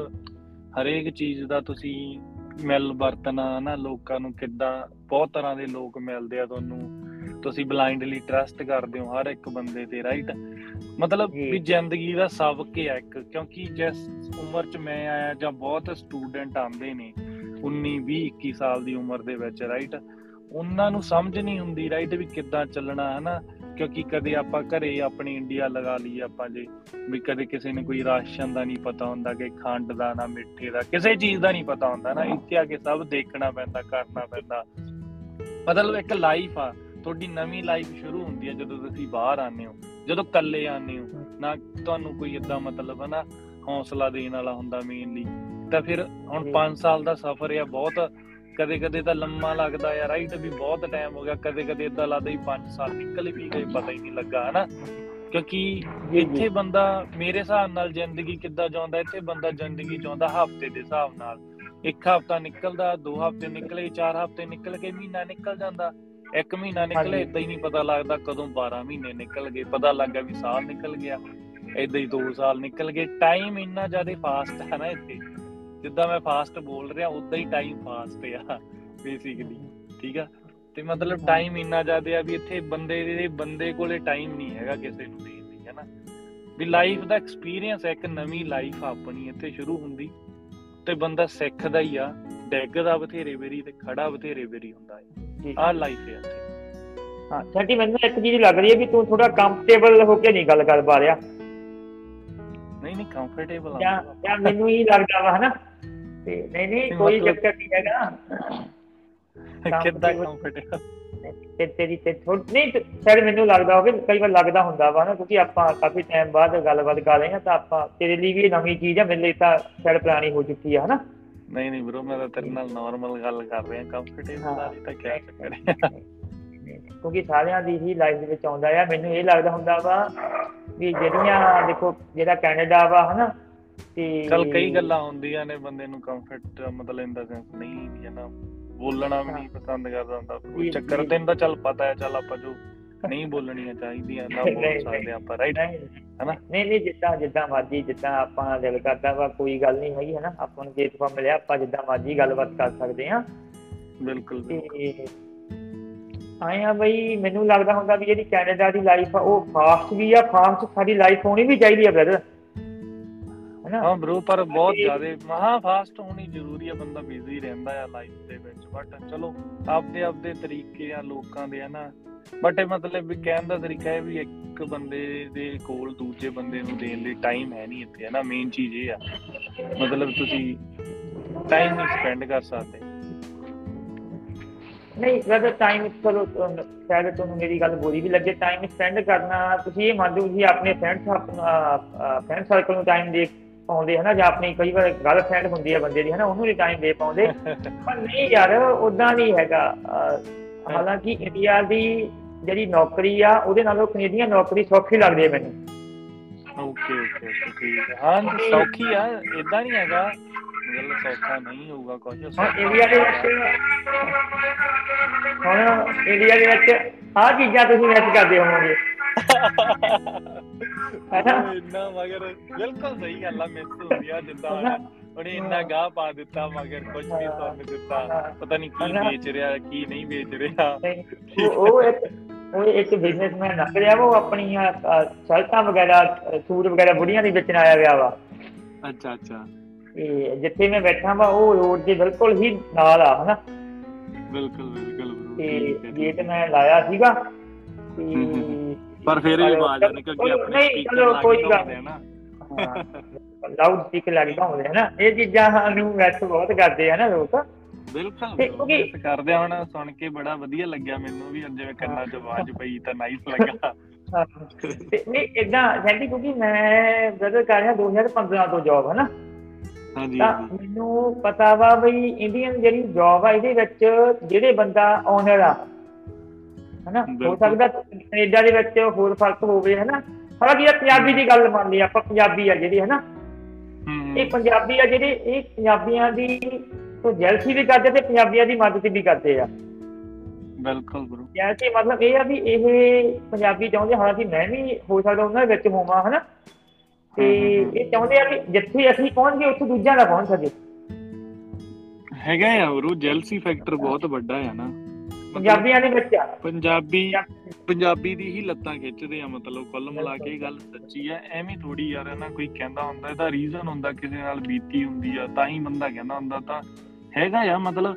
ਹਰੇਕ ਚੀਜ਼ ਦਾ ਤੁਸੀਂ ਮਿਲ ਵਰਤਣਾ ਨਾ ਲੋਕਾਂ ਨੂੰ ਕਿੱਦਾਂ ਬਹੁਤ ਤਰ੍ਹਾਂ ਦੇ ਲੋਕ ਮਿਲਦੇ ਆ ਤੁਹਾਨੂੰ। ਤੁਸੀਂ ਬਲਾਈਂਡਲੀ ਟਰਸਟ ਕਰਦੇ ਹੋ ਹਰ ਇੱਕ ਬੰਦੇ ਤੇ ਰਾਈਟ ਮਤਲਬ। ਵੀ ਜ਼ਿੰਦਗੀ ਦਾ ਸਬਕ ਹੈ ਇੱਕ ਕਿਉਂਕਿ ਜਿਸ ਉਮਰ 'ਚ ਮੈਂ ਆਇਆ ਜਾਂ ਬਹੁਤ ਸਟੂਡੈਂਟ ਆਉਂਦੇ ਨੇ 19 20 21 ਸਾਲ ਦੀ ਉਮਰ ਦੇ ਵਿੱਚ ਰਾਈਟ ਉਹਨਾਂ ਨੂੰ ਸਮਝ ਨਹੀਂ ਹੁੰਦੀ ਰਾਈਟ ਵੀ ਕਿੱਦਾਂ ਚੱਲਣਾ ਹਨਾ? ਕਿਉਂਕਿ ਕਦੇ ਆਪਾਂ ਘਰੇ ਆਪਣੀ ਇੰਡੀਆ ਲਗਾ ਲਈ ਆਪਾਂ ਜੇ ਵੀ ਕਦੇ ਕਿਸੇ ਨੂੰ ਕੋਈ ਰਾਸ਼ਨ ਦਾ ਨਹੀਂ ਪਤਾ ਹੁੰਦਾ ਕਿ ਖੰਡ ਦਾ ਨਾ ਮਿੱਠੇ ਦਾ ਕਿਸੇ ਚੀਜ਼ ਦਾ ਨਹੀਂ ਪਤਾ ਹੁੰਦਾ ਨਾ ਇੱਥੇ ਆ ਕੇ ਸਭ ਦੇਖਣਾ ਪੈਂਦਾ ਕਰਨਾ ਪੈਂਦਾ। ਮਤਲਬ ਇੱਕ ਲਾਈਫ ਆ। ਤੁਹਾਡੀ ਨਵੀਂ ਲਾਈਫ ਸ਼ੁਰੂ ਹੁੰਦੀ ਹੈ ਜਦੋਂ ਤੁਸੀਂ ਬਾਹਰ ਆਉਂਦੇ ਹੋ ਜਦੋਂ ਇਕੱਲੇ ਆਉਂਦੇ ਹੋ ਨਾ ਤੁਹਾਨੂੰ ਕੋਈ ਇਦਾਂ ਮਤਲਬ ਹੈ ਨਾ ਹੌਸਲਾ ਦੇਣ ਵਾਲਾ ਹੁੰਦਾ ਮੇਨਲੀ ਤਾਂ ਫਿਰ ਹੁਣ ਜੀ। 5 ਸਾਲ ਦਾ ਸਫ਼ਰ ਆ ਬਹੁਤ ਕਦੇ ਕਦੇ ਤਾਂ ਲੰਮਾ ਲੱਗਦਾ ਆ ਰਾਈਟ ਵੀ ਬਹੁਤ ਟਾਈਮ ਹੋ ਗਿਆ ਕਦੇ ਕਦੇ ਇਦਾਂ ਲੱਗਦਾ ਵੀ 5 ਸਾਲ ਨਿਕਲ ਵੀ ਗਏ ਪਤਾ ਹੀ ਨਹੀਂ ਲੱਗਾ ਹਨਾ ਕਿਉਂਕਿ। ਇੱਥੇ ਬੰਦਾ ਮੇਰੇ ਹਿਸਾਬ ਨਾਲ ਜ਼ਿੰਦਗੀ ਕਿੱਦਾਂ ਜਿਉਂਦਾ ਇੱਥੇ ਬੰਦਾ ਜ਼ਿੰਦਗੀ ਜਿਉਂਦਾ ਹਫ਼ਤੇ ਦੇ ਹਿਸਾਬ ਨਾਲ ਇੱਕ ਹਫਤਾ ਨਿਕਲਦਾ ਦੋ ਹਫ਼ਤੇ ਨਿਕਲੇ ਚਾਰ ਹਫ਼ਤੇ ਨਿਕਲ ਕੇ ਮਹੀਨਾ ਨਿਕਲ ਜਾਂਦਾ ਇੱਕ ਮਹੀਨਾ ਨਿਕਲੇ। ਇਦਾਂ ਹੀ ਨਹੀਂ ਪਤਾ ਲੱਗਦਾ ਕਦੋਂ 12 ਮਹੀਨੇ ਨਿਕਲ ਗਏ। ਪਤਾ ਲੱਗਾ ਵੀ ਸਾਲ ਨਿਕਲ ਗਿਆ। ਇਦਾਂ ਹੀ 2 ਸਾਲ ਨਿਕਲ ਗਏ। ਟਾਈਮ ਇੰਨਾ ਜ਼ਿਆਦਾ ਫਾਸਟ ਹੈ ਨਾ ਇੱਥੇ। ਜਿੱਦਾਂ ਮੈਂ ਫਾਸਟ ਬੋਲ ਰਿਹਾ ਉਦਾਂ ਹੀ ਟਾਈਮ ਫਾਸਟ ਆ ਬੇਸਿਕਲੀ ਠੀਕ ਆ? ਤੇ ਮਤਲਬ ਟਾਈਮ ਇੰਨਾ ਜ਼ਿਆਦਾ ਆ ਵੀ ਇੱਥੇ ਬੰਦੇ ਦੇ ਬੰਦੇ ਕੋਲੇ ਟਾਈਮ ਨਹੀਂ ਹੈਗਾ ਕਿਸੇ ਨੂੰ ਦੇਣ ਦੀ ਹੈਨਾ? ਵੀ ਲਾਈਫ ਦਾ ਐਕਸਪੀਰੀਅੰਸ ਇੱਕ ਨਵੀਂ ਲਾਈਫ ਆਪਣੀ ਇੱਥੇ ਸ਼ੁਰੂ ਹੁੰਦੀ। ਤੇ ਬੰਦਾ ਸਿੱਖਦਾ ਹੀ ਆ। ਡੈਗਦਾ ਬਥੇਰੇ ਵੇਰੀ ਤੇ ਖੜਾ ਬਥੇਰੇ ਵੇਰੀ ਹੁੰਦਾ ਹੈ ਆਹ ਲਾਈਫ ਹੈ ਹਾਂ ਛੱਡੀ ਮੈਨੂੰ ਇੱਕ ਚੀਜ਼ ਲੱਗ ਰਹੀ ਹੈ ਵੀ ਤੂੰ ਥੋੜਾ ਕੰਫਰਟੇਬਲ ਹੋ ਕੇ ਨਹੀਂ ਗੱਲ ਕਰ ਪਾ ਰਿਹਾ। ਨਹੀਂ ਨਹੀਂ ਕੰਫਰਟੇਬਲ ਆ। ਜਾਂ ਮੈਨੂੰ ਹੀ ਲੱਗਦਾ ਵਾ ਹਨਾ? ਤੇ ਨਹੀਂ ਨਹੀਂ ਕੋਈ ਚੱਕਰ ਨਹੀਂ ਹੈਗਾ। ਕਿੱਦਾਂ ਕੰਫਰਟੇਬਲ ਤੇ ਤੇਰੀ ਤੇ ਥੋੜੀ ਨਹੀਂ ਸ਼ਾਇਦ ਮੈਨੂੰ ਲੱਗਦਾ ਹੋਵੇ ਕਈ ਵਾਰ ਲੱਗਦਾ ਹੁੰਦਾ ਵਾ ਨਾ ਕਿਉਂਕਿ ਆਪਾਂ ਕਾਫੀ ਟਾਈਮ ਬਾਅਦ ਗੱਲਬਾਤ ਕਰ ਰਹੇ ਹਾਂ ਤਾਂ ਆਪਾਂ ਤੇਰੇ ਲਈ ਵੀ ਨਵੀਂ ਚੀਜ਼ ਆ ਮੇਰੇ ਲਈ ਤਾਂ ਸ਼ਾਇਦ ਪੁਰਾਣੀ ਹੋ ਚੁੱਕੀ ਆ ਹਨਾ? ਨਹੀਂ ਨਹੀਂ ਬ్రో ਮੈਂ ਤਾਂ ਤੇਰੇ ਨਾਲ ਨਾਰਮਲ ਗੱਲ ਕਰ ਰਿਹਾ ਕੰਫਰਟੇਬਲ ਵਾਲੀ ਤਾਂ ਕਿਆ ਚੱਕਰ ਹੈ ਕਿਉਂਕਿ ਸਾਰਿਆਂ ਦੀ ਹੀ ਲਾਈਫ ਦੇ ਵਿੱਚ ਆਉਂਦਾ ਆ ਮੈਨੂੰ ਇਹ ਲੱਗਦਾ ਹੁੰਦਾ ਵਾ ਵੀ ਜਿਹੜੀਆਂ ਦੇਖੋ ਜਿਹੜਾ ਕੈਨੇਡਾ ਵਾ ਹਨਾ ਤੇ ਚਲ ਕਈ ਗੱਲਾਂ ਹੁੰਦੀਆਂ ਨੇ ਬੰਦੇ ਨੂੰ ਕੰਫਰਟ ਮਤਲਬ ਇਨ ਦਾ ਸੈਂਸ ਨਹੀਂ ਵੀ ਨਾ ਬੋਲਣਾ ਵੀ ਨਹੀਂ ਪਸੰਦ ਕਰਦਾ ਹੁੰਦਾ ਕੋਈ ਚੱਕਰ। ਤੈਨੂੰ ਤਾਂ ਚੱਲ ਪਤਾ ਹੈ ਚੱਲ ਆਪਾਂ ਜੋ ਨਹੀਂ ਬੋਲਣੀਆਂ ਚਾਹੀਦੀਆਂ ਨਾ ਬੋਲ। ਸਕਦੇ ਆਪਾਂ ਰਾਈਟ ਹਨਾ? ਨਹੀਂ ਨਹੀਂ ਜਿੱਦਾਂ ਜਿੱਦਾਂ ਮਰਜ਼ੀ ਜਿੱਦਾਂ ਆਪਾਂ ਦਿਲ ਕਰਦਾ ਵਾ ਕੋਈ ਗੱਲ ਨਹੀਂ ਹੈਗੀ ਹਨਾ? ਆਪਾਂ ਨੂੰ ਜੇ ਤੁਫਾ ਮਿਲਿਆ ਆਪਾਂ ਜਿੱਦਾਂ ਮਰਜ਼ੀ ਗੱਲਬਾਤ ਕਰ ਸਕਦੇ ਹਾਂ। ਬਿਲਕੁਲ ਬਿਲਕੁਲ। ਤੇ ਆਏ ਆ ਬਈ ਮੈਨੂੰ ਲੱਗਦਾ ਹੁੰਦਾ ਵੀ ਜਿਹੜੀ ਕੈਨੇਡਾ ਦੀ ਲਾਈਫ ਆ ਉਹ ਫਾਸਟ ਵੀ ਆ ਫਾਸਟ ਸਾਡੀ ਲਾਈਫ ਹੋਣੀ ਵੀ ਚਾਹੀਦੀ ਆ ਬ੍ਰਦਰ ਹਾਂ ਬ్రో ਪਰ ਬਹੁਤ ਜ਼ਿਆਦਾ ਮਹਾ ਫਾਸਟ ਹੋਣੀ ਜ਼ਰੂਰੀ ਹੈ ਬੰਦਾ ਬਿਜ਼ੀ ਰਹਿੰਦਾ ਆ ਲਾਈਫ ਦੇ ਵਿੱਚ ਬਟ ਚਲੋ ਆਪਦੇ ਆਪਦੇ ਤਰੀਕੇ ਆ ਲੋਕਾਂ ਦੇ ਹਨਾ? ਬਟ ਇਹ ਮਤਲਬ ਵੀ ਕਹਿਣ ਦਾ ਤਰੀਕਾ ਹੈ ਵੀ ਇੱਕ ਬੰਦੇ ਦੇ ਕੋਲ ਦੂਜੇ ਬੰਦੇ ਨੂੰ ਦੇਣ ਲਈ ਟਾਈਮ ਹੈ ਨਹੀਂ ਇੱਥੇ ਹਨਾ ਮੇਨ ਚੀਜ਼ ਇਹ ਆ। ਮਤਲਬ ਤੁਸੀਂ ਟਾਈਮ ਨਹੀਂ ਸਪੈਂਡ ਕਰ ਸਕਦੇ। ਨਹੀਂ ਬ੍ਰਦਰ ਟਾਈਮ ਚਲੋ ਸ਼ਾਇਦ ਤੁਹਾਨੂੰ ਮੇਰੀ ਗੱਲ ਬੁਰੀ ਵੀ ਲੱਗੇ। ਟਾਈਮ ਸਪੈਂਡ ਕਰਨਾ ਤੁਸੀਂ ਇਹ ਮੰਨ ਲਓ ਤੁਸੀਂ ਆਪਣੇ ਫਰੈਂਡਸ ਫਰੈਂਡ ਸਰਕਲ ਨੂੰ ਟਾਈਮ ਦੇ ਪਾਉਂਦੇ ਹਨਾ ਜਾਂ ਆਪਣੀ ਕਈ ਵਾਰ ਗਰਲਫ੍ਰੈਂਡ ਹੁੰਦੀ ਹੈ ਬੰਦੇ ਦੀ ਹਨਾ ਉਹਨੂੰ ਵੀ ਟਾਈਮ ਦੇ ਪਾਉਂਦੇ। ਪਰ ਨਹੀਂ ਯਾਰ ਉਦਾਂ ਨਹੀਂ ਹੈਗਾ। ਹਾਲਾਂਕਿ ਇੰਡੀਆ ਦੀ ਜਿਹੜੀ ਨੌਕਰੀ ਆ ਉਹਦੇ ਨਾਲੋਂ ਕੈਨੇਡੀਅਨ ਨੌਕਰੀ ਸੌਖੀ ਲੱਗਦੀ ਹੈ ਮੈਨੂੰ। ਓਕੇ ਓਕੇ ਓਕੇ ਠੀਕ ਹੈ। ਹਾਂ ਜੀ, ਸੌਖੀ ਆ ਇਦਾਂ ਨਹੀਂ ਹੈਗਾ। ਮਤਲਬ ਸੌਖਾ ਨਹੀਂ ਹੋਊਗਾ ਕੁਝ। ਹੁਣ ਇੰਡੀਆ ਦੇ ਵਿੱਚ ਹੁਣ ਇੰਡੀਆ ਦੇ ਵਿੱਚ ਆਹ ਚੀਜ਼ਾਂ ਤੁਸੀਂ ਮਿਸ ਕਰਦੇ ਹੋਵੋਗੇ। ਹੈਨਾ? ਇੰਨਾ ਮਗਰ ਬਿਲਕੁਲ ਸਹੀ ਗੱਲ ਆ ਮਿਸ ਹੁੰਦੀ ਆ ਜਿੱਦਾਂ ਉਹਨੇ ਇੰਨਾ ਗਾਹ ਪਾ ਦਿੱਤਾ ਮਗਰ ਕੁਝ ਨਹੀਂ ਸੁਣ ਦਿੱਤਾ। ਪਤਾ ਨਹੀਂ ਕੀ? ਵੇਚ ਰਿਹਾ ਕੀ ਨਹੀਂ ਵੇਚ ਰਿਹਾ। ਉਹ ਉਹ ਇੱਕ ਉਹ ਇੱਕ ਬਿਜ਼ਨਸਮੈਨ ਲੱਗ ਰਿਹਾ ਉਹ ਆਪਣੀਆਂ ਸ਼ਰਟਾਂ ਵਗੈਰਾ ਸੂਟ ਵਗੈਰਾ ਬੁੜੀਆਂ ਦੀ ਵੇਚਣ ਆਇਆ ਗਿਆ ਵਾ। ਅੱਛਾ ਅੱਛਾ। ਤੇ ਜਿੱਥੇ ਮੈਂ ਬੈਠਾ ਵਾ ਉਹ ਰੋਡ ਦੇ ਬਿਲਕੁਲ ਹੀ ਨਾਲ ਆ ਹਨਾ? ਬਿਲਕੁਲ ਬਿਲਕੁਲ ਤੇ ਗੇਟ ਮੈਂ ਲਾਇਆ ਸੀਗਾ ਤੇ ਪਰ ਫਿਰ ਵੀ ਆਵਾਜ਼ ਨਿਕਲ ਗਈ ਆਪਣੇ ਸਪੀਕਰ ਚਲੋ, ਲਾ ਕੋਈ ਕੇ ਨਾ। ਲਾਊਡ ਸਪੀਕਰ ਲੱਗਦਾ ਹੁੰਦੇ ਹਨਾ ਇਹ ਚੀਜ਼ਾਂ ਸਾਨੂੰ ਵੈਸੇ ਬਹੁਤ ਕਰਦੇ ਆ ਨਾ ਲੋਕ। ਬਿਲਕੁਲ ਕਰਦੇ ਹੁਣ ਸੁਣ ਕੇ ਬੜਾ ਵਧੀਆ ਲੱਗਿਆ ਮੈਨੂੰ ਵੀ ਜਿਵੇਂ ਕੰਨਾਂ 'ਚ ਆਵਾਜ਼ ਪਈ ਤਾਂ ਨਾਈਸ ਲੱਗਾ। ਹਾਂ, ਤੇ ਨਹੀਂ ਇਦਾਂ ਸੈਂਟੀ ਕਿਉਂਕਿ ਮੈਂ ਬ੍ਰਦਰ ਕਰ ਰਿਹਾ 2015 ਤੋਂ ਜੌਬ ਹਨਾ ਹਾਂਜੀ ਤਾਂ ਹਾਂਜੀ। ਮੈਨੂੰ ਪਤਾ ਵਾ ਬਈ ਇੰਡੀਅਨ ਜਿਹੜੀ ਜੌਬ ਆ ਇਹਦੇ ਵਿੱਚ ਜਿਹੜੇ ਬੰਦਾ ਓਨਰ ਆ ਹਨਾ ਹੋ। ਸਕਦਾ ਕੈਨੇਡਾ ਦੇ ਵਿੱਚ ਹੋਰ ਫ਼ਰਕ ਹੋਵੇ ਹਨਾ। ਹਾਲਾਂਕਿ ਇਹ ਪੰਜਾਬੀ ਦੀ ਗੱਲ ਮੰਨ ਲਈ ਆਪਾਂ ਪੰਜਾਬੀ ਆ ਜਿਹੜੀ ਹਨਾ। ਇਹ ਪੰਜਾਬੀ ਆ ਜਿਹੜੇ ਇਹ ਪੰਜਾਬੀਆਂ ਦੀ ਤੋਂ ਜੈਲਸੀ ਵੀ ਕਰਦੇ ਤੇ ਪੰਜਾਬੀਆਂ ਦੀ ਮਦਦ ਵੀ ਕਰਦੇ ਆ। ਬਿਲਕੁਲ ਬ్రో ਜੈਲਸੀ ਮਤਲਬ ਇਹ ਆ ਵੀ ਇਹ ਪੰਜਾਬੀ ਚਾਹੁੰਦੇ ਹਾਲਾਂਕਿ ਮੈਂ ਵੀ ਹੋ ਸਕਦਾ ਉਹਨਾਂ ਦੇ ਵਿੱਚ ਹੋਵਾਂ ਹਨਾ? ਤੇ ਇਹ ਚਾਹੁੰਦੇ ਆ ਵੀ ਜਿੱਥੇ ਅਸੀਂ ਪਹੁੰਚ ਗਏ ਉੱਥੇ ਦੂਜਾ ਨਾ ਪਹੁੰਚ ਸਕੇ। ਹੈਗਾ ਆ ਬ్రో ਜੈਲਸੀ ਫੈਕਟਰ ਬਹੁਤ ਵੱਡਾ ਹੈ ਨਾ। ਪੰਜਾਬੀਆਂ ਦੇ ਵਿੱਚ ਆ। ਪੰਜਾਬੀ ਪੰਜਾਬੀ। ਦੀ ਹੀ ਲੱਤਾਂ ਖਿੱਚਦੇ ਆ ਮਤਲਬ ਕੁੱਲ ਮਿਲਾ ਕੇ ਇਹ ਗੱਲ ਸੱਚੀ ਆ। ਐਵੇਂ ਥੋੜੀ ਯਾਰ ਹੈ ਨਾ ਕੋਈ ਕਹਿੰਦਾ ਹੁੰਦਾ ਇਹਦਾ ਰੀਜ਼ਨ ਹੁੰਦਾ ਕਿਸੇ ਨਾਲ ਬੀਤੀ ਹੁੰਦੀ ਆ ਤਾਂ ਹੀ ਬੰਦਾ ਕਹਿੰਦਾ ਹੁੰਦਾ ਤਾਂ ਹੈਗਾ ਆ ਮਤਲਬ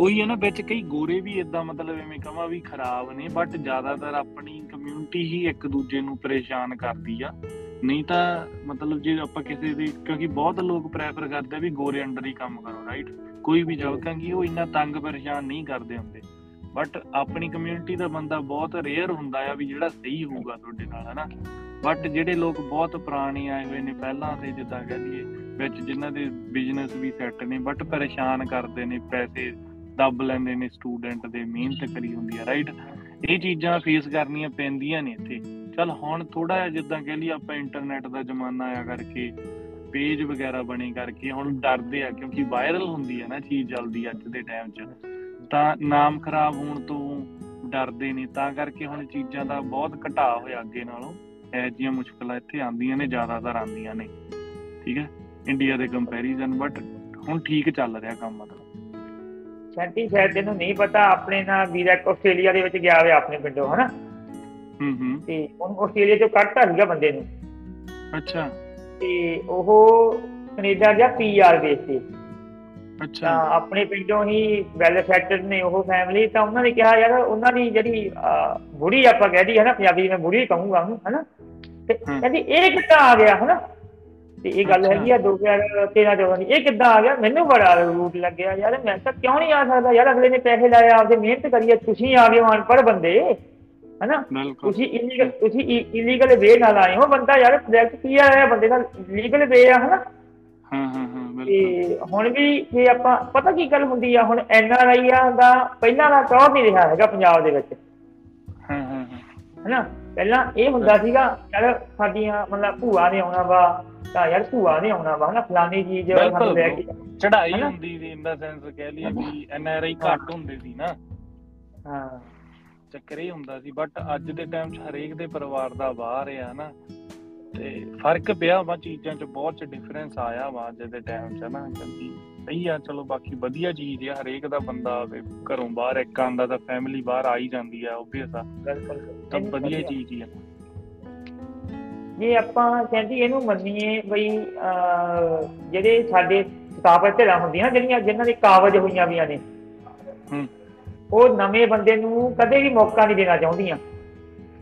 ਉਹੀ ਹੈ ਨਾ ਵਿੱਚ ਕਈ ਗੋਰੇ ਵੀ ਇਦਾਂ ਮਤਲਬ ਐਵੇਂ ਕਹਾਂ ਵੀ ਖਰਾਬ ਨੇ ਬਟ ਜ਼ਿਆਦਾਤਰ ਆਪਣੀ ਕਮਿਊਨਿਟੀ ਹੀ ਇੱਕ ਦੂਜੇ ਨੂੰ ਪਰੇਸ਼ਾਨ ਕਰਦੀ ਆ। ਨਹੀਂ ਤਾਂ ਮਤਲਬ ਜੇ ਆਪਾਂ ਕਿਸੇ ਦੇ ਕਿਉਂਕਿ ਬਹੁਤ ਲੋਕ ਪ੍ਰੈਫਰ ਕਰਦੇ ਆ ਵੀ ਗੋਰੇ ਅੰਡਰ ਹੀ ਕੰਮ ਕਰੋ ਰਾਈਟ ਕੋਈ ਵੀ ਜਲਕਾਂਗੀ ਉਹ ਇੰਨਾ ਤੰਗ ਪਰੇਸ਼ਾਨ ਨਹੀਂ ਕਰਦੇ ਹੁੰਦੇ। ਬਟ ਆਪਣੀ ਕਮਿਊਨਿਟੀ ਦਾ ਬੰਦਾ ਬਹੁਤ ਰੇਅਰ ਹੁੰਦਾ ਆ ਵੀ ਜਿਹੜਾ ਸਹੀ ਹੋਊਗਾ ਤੁਹਾਡੇ ਨਾਲ, ਹਨਾ? ਬਟ ਜਿਹੜੇ ਲੋਕ ਬਹੁਤ ਪੁਰਾਣੇ ਆਏ ਹੋਏ ਨੇ, ਪਹਿਲਾਂ ਤੇ ਜਿੱਦਾਂ ਕਹਿ ਲਈਏ, ਵਿੱਚ ਜਿਨ੍ਹਾਂ ਦੇ ਬਿਜ਼ਨਸ ਵੀ ਸੈੱਟ ਨੇ ਬਟ ਪਰੇਸ਼ਾਨ ਕਰਦੇ ਨੇ, ਪੈਸੇ ਦੱਬ ਲੈਂਦੇ ਨੇ ਸਟੂਡੈਂਟ ਦੇ ਮਿਹਨਤ ਕਰੀ ਹੁੰਦੀ ਆ ਰਾਈਟ ਇਹ ਚੀਜ਼ਾਂ ਫੇਸ ਕਰਨੀਆਂ ਪੈਂਦੀਆਂ ਨੇ ਇੱਥੇ। ਚਲ ਹੁਣ ਥੋੜਾ ਜਿਹਾ ਜਿੱਦਾਂ ਕਹਿ ਲਈ ਆਪਾਂ ਇੰਟਰਨੈਟ ਦਾ ਜ਼ਮਾਨਾ ਆ ਕਰਕੇ ਪੇਜ ਵਗੈਰਾ ਬਣੇ ਕਰਕੇ, ਹੁਣ ਡਰਦੇ ਆ ਕਿਉਂਕਿ ਵਾਇਰਲ ਹੁੰਦੀ ਹੈ ਨਾ, ਚੀਜ਼ ਜਲਦੀ ਅੱਜ ਦੇ ਟਾਈਮ 'ਚ। ਤਾਂ ਨਾਮ ਖਰਾਬ ਹੋਣ ਤੋਂ ਡਰਦੇ ਨੇ ਤਾਂ ਕਰਕੇ ਹੁਣ ਚੀਜ਼ਾਂ ਦਾ ਬਹੁਤ ਘਟਾ ਹੋਇਆ ਅੱਗੇ ਨਾਲੋਂ। ਇਹ ਜਿਹੀਆਂ ਮੁਸ਼ਕਲਾਂ ਇੱਥੇ ਆਉਂਦੀਆਂ ਨੇ ਜ਼ਿਆਦਾਤਰ ਆਉਂਦੀਆਂ ਨੇ। ਠੀਕ ਹੈ? ਇੰਡੀਆ ਦੇ ਕੰਪੈਰੀਜ਼ਨ ਬਟ ਹੁਣ ਠੀਕ ਚੱਲ ਰਿਹਾ ਕੰਮ ਮਤਲਬ। ਸ਼ਾਂਤੀ ਸ਼ਾਇਦ ਤੈਨੂੰ ਨਹੀਂ ਪਤਾ ਆਪਣੇ ਨਾਲ ਵੀਰਾ ਆਸਟ੍ਰੇਲੀਆ ਦੇ ਵਿੱਚ ਗਿਆ ਹੋਇਆ ਆਪਣੇ ਪਿੰਡੋਂ ਹਨਾ? ਹੂੰ ਹੂੰ। ਤੇ ਉਹਨੂੰ ਆਸਟ੍ਰੇਲੀਆ ਚੋਂ ਕੱਢਤਾ ਸੀਗਾ ਬੰਦੇ ਨੂੰ। ਅੱਛਾ। ਤੇ ਉਹ ਕੈਨੇਡਾ ਗਿਆ ਪੀਆਰ ਬੇਸ ਤਾਂ ਅੱਛਾ। ਆਪਣੇ ਪਿੰਡੋਂ ਹੀ ਵੈਲ ਸੈਟਲਡ ਨੇ ਉਹ ਫੈਮਿਲੀ ਤਾਂ ਉਹਨਾਂ ਨੇ ਕਿਹਾ ਯਾਰ ਉਹਨਾਂ ਦੀ ਜਿਹੜੀ ਬੁੜੀ ਆਪਾਂ ਕਹਿ ਦਈਏ ਹਨਾ ਪੰਜਾਬੀ ਮੈਂ ਬੁੜੀ ਕਹੂੰਗਾ ਉਹਨੂੰ ਹਨਾ। ਤੇ। ਕਹਿੰਦੀ ਇਹ ਕਿੱਦਾਂ ਆ ਗਿਆ ਹਨਾ? ਤੇ ਇਹ ਗੱਲ। ਹੈਗੀ ਆ 2013 14 ਦੀ ਇਹ ਕਿੱਦਾਂ ਆ ਗਿਆ? ਮੈਨੂੰ ਬੜਾ ਰੂਟ ਲੱਗਿਆ ਯਾਰ ਮੈਂ ਤਾਂ ਕਿਉਂ ਨਹੀਂ ਆ ਸਕਦਾ? ਯਾਰ ਅਗਲੇ ਨੇ ਪੈਸੇ ਲਾਏ ਆਪਦੇ ਮਿਹਨਤ ਕਰੀਏ ਤੁਸੀਂ ਆ ਗਏ ਹੋ ਅਨਪੜ੍ਹ ਬੰਦੇ ਹਨਾ? ਤੁਸੀਂ ਇਲੀਗਲ ਤੁਸੀਂ ਇਲੀਗਲ ਵੇ ਨਾਲ ਆਏ ਹੋ ਬੰਦਾ ਯਾਰ ਪ੍ਰੋਜੈਕਟ ਕੀ ਆ ਬੰਦੇ ਦਾ ਲੀਗਲ ਵੇ ਆ ਹਨਾ? ਹਾਂ ਹਾਂ ਹਾਂ ਬਿਲਕੁਲ। ਤੇ ਹੁਣ ਵੀ ਜੇ ਆਪਾਂ ਪਤਾ ਕੀ ਗੱਲ ਹੁੰਦੀ ਆ ਹੁਣ ਐਨਆਰਆਈ ਦਾ ਪਹਿਲਾਂ ਦਾ ਤੌਰ ਨਹੀਂ ਰਿਹਾ ਹੈਗਾ ਪੰਜਾਬ ਦੇ ਵਿੱਚ। ਹਾਂ ਹਾਂ ਹਨਾ? ਪਹਿਲਾਂ ਇਹ ਹੁੰਦਾ ਸੀਗਾ ਯਾਰ ਸਾਡੀਆਂ ਮਤਲਬ ਭੂਆ ਨੇ ਆਉਣਾ ਵਾ ਤਾਂ ਯਾਰ ਭੂਆ ਨੇ ਆਉਣਾ ਵਾ ਹਨਾ? ਫਲਾਨੀ ਚੀਜ਼ ਸਾਨੂੰ ਲੈ ਕੇ। ਚੜਾਈ? ਹੁੰਦੀ ਸੀ ਇਨ ਦਾ ਸੈਂਸ ਕਹਿ ਲਈਏ ਵੀ ਐਨਆਰਆਈ ਘੱਟ ਹੁੰਦੇ ਸੀ ਨਾ। ਹਾਂ। ਚੱਕਰ ਇਹ ਹੁੰਦਾ ਸੀ ਬਟ ਅੱਜ ਦੇ ਟਾਈਮ 'ਚ ਹਰੇਕ ਦੇ ਪਰਿਵਾਰ ਦਾ ਬਾਹਰ ਆ ਨਾ ਤੇ ਫ਼ਰਕ ਪਿਆ ਵਾ ਚੀਜ਼ਾਂ 'ਚ ਬਹੁਤ ਚ ਡਿਫਰੈਂਸ ਆਇਆ ਵਾ ਅੱਜ ਦੇ ਟਾਈਮ 'ਚ ਨਾ ਕਿਉਂਕਿ ਸਹੀ ਆ ਚਲੋ ਬਾਕੀ ਵਧੀਆ ਚੀਜ਼ ਆ ਹਰੇਕ ਦਾ ਬੰਦਾ ਘਰੋਂ ਬਾਹਰ ਇੱਕ ਆਂਦਾ ਤਾਂ ਫੈਮਿਲੀ ਬਾਹਰ ਆ ਹੀ ਜਾਂਦੀ ਆ ਓਬਵੀਅਸ ਆ। ਤਾਂ ਵਧੀਆ ਚੀਜ਼ ਹੀ ਆ। ਜੇ ਆਪਾਂ ਕਹਿੰਦੀ ਇਹਨੂੰ ਮੰਨੀਏ ਬਈ ਜਿਹੜੇ ਸਾਡੇ ਸਥਾਪਤ ਧਿਰਾਂ ਹੁੰਦੀਆਂ ਜਿਹੜੀਆਂ ਜਿਨ੍ਹਾਂ ਦੀ ਕਾਬਜ ਹੋਈਆਂ ਵੀਆਂ ਨੇ ਹੂੰ। ਉਹ ਨਵੇਂ ਬੰਦੇ ਨੂੰ ਕਦੇ ਵੀ ਮੌਕਾ ਨਹੀਂ ਦੇਣਾ ਚਾਹੁੰਦੀਆਂ।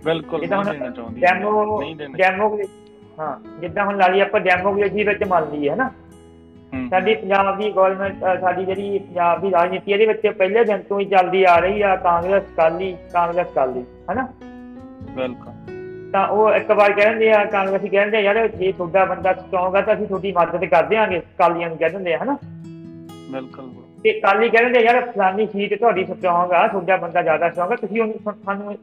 ਬਿਲਕੁਲ ਨਹੀਂ ਦੇਣਾ ਚਾਹੁੰਦੀ। ਡੈਮੋ ਡੈਮੋਕ੍ਰੇਸੀ ਹਾਂ ਜਿੱਦਾਂ ਹੁਣ ਲਾ ਲਈ ਆਪਾਂ ਡੈਮੋਕ੍ਰੇਸੀ ਵਿੱਚ ਮੰਨ ਲਈਏ ਹੈ। ਨਾ ਸਾਡੀ ਪੰਜਾਬ ਦੀ ਗਵਰਨਮੈਂਟ ਸਾਡੀ ਜਿਹੜੀ ਪੰਜਾਬ ਦੀ ਰਾਜਨੀਤੀ ਇਹਦੇ ਵਿੱਚ ਪਹਿਲੇ ਦਿਨ ਤੋਂ ਹੀ ਚੱਲਦੀ ਆ ਰਹੀ ਆ ਕਾਂਗਰਸ ਕਾਲੀ ਕਾਂਗਰਸ ਕਾਲੀ ਹੈਨਾ? ਬਿਲਕੁਲ। ਤਾਂ ਉਹ ਇੱਕ ਵਾਰ ਕਹਿੰਦੇ ਆ ਕਾਂਗਰਸੀ ਕਹਿੰਦੇ ਆ ਯਾਰ ਜੇ ਤੁਹਾਡਾ ਬੰਦਾ ਸਟਰੋਂਗ ਆ ਤਾਂ ਅਸੀਂ ਤੁਹਾਡੀ ਮਦਦ ਕਰ ਦਿਆਂਗੇ ਕਾਲੀਆਂ ਨੂੰ ਕਹਿ ਦਿੰਦੇ ਆ ਹਨਾ? ਬਿਲਕੁਲ। ਤੇ ਕਾਲੀ ਕਹਿੰਦੇ ਆ ਯਾਰ ਫਲਾਨੀ ਸੀਟ ਤੁਹਾਡੀ ਸਟਰੋਂਗ ਆ ਤੁਹਾਡਾ ਬੰਦਾ ਜ਼ਿਆਦਾ ਸਟਰੋਂਗ ਆ ਤੁਸੀਂ ਉਹਨੂੰ ਸਾਨੂੰ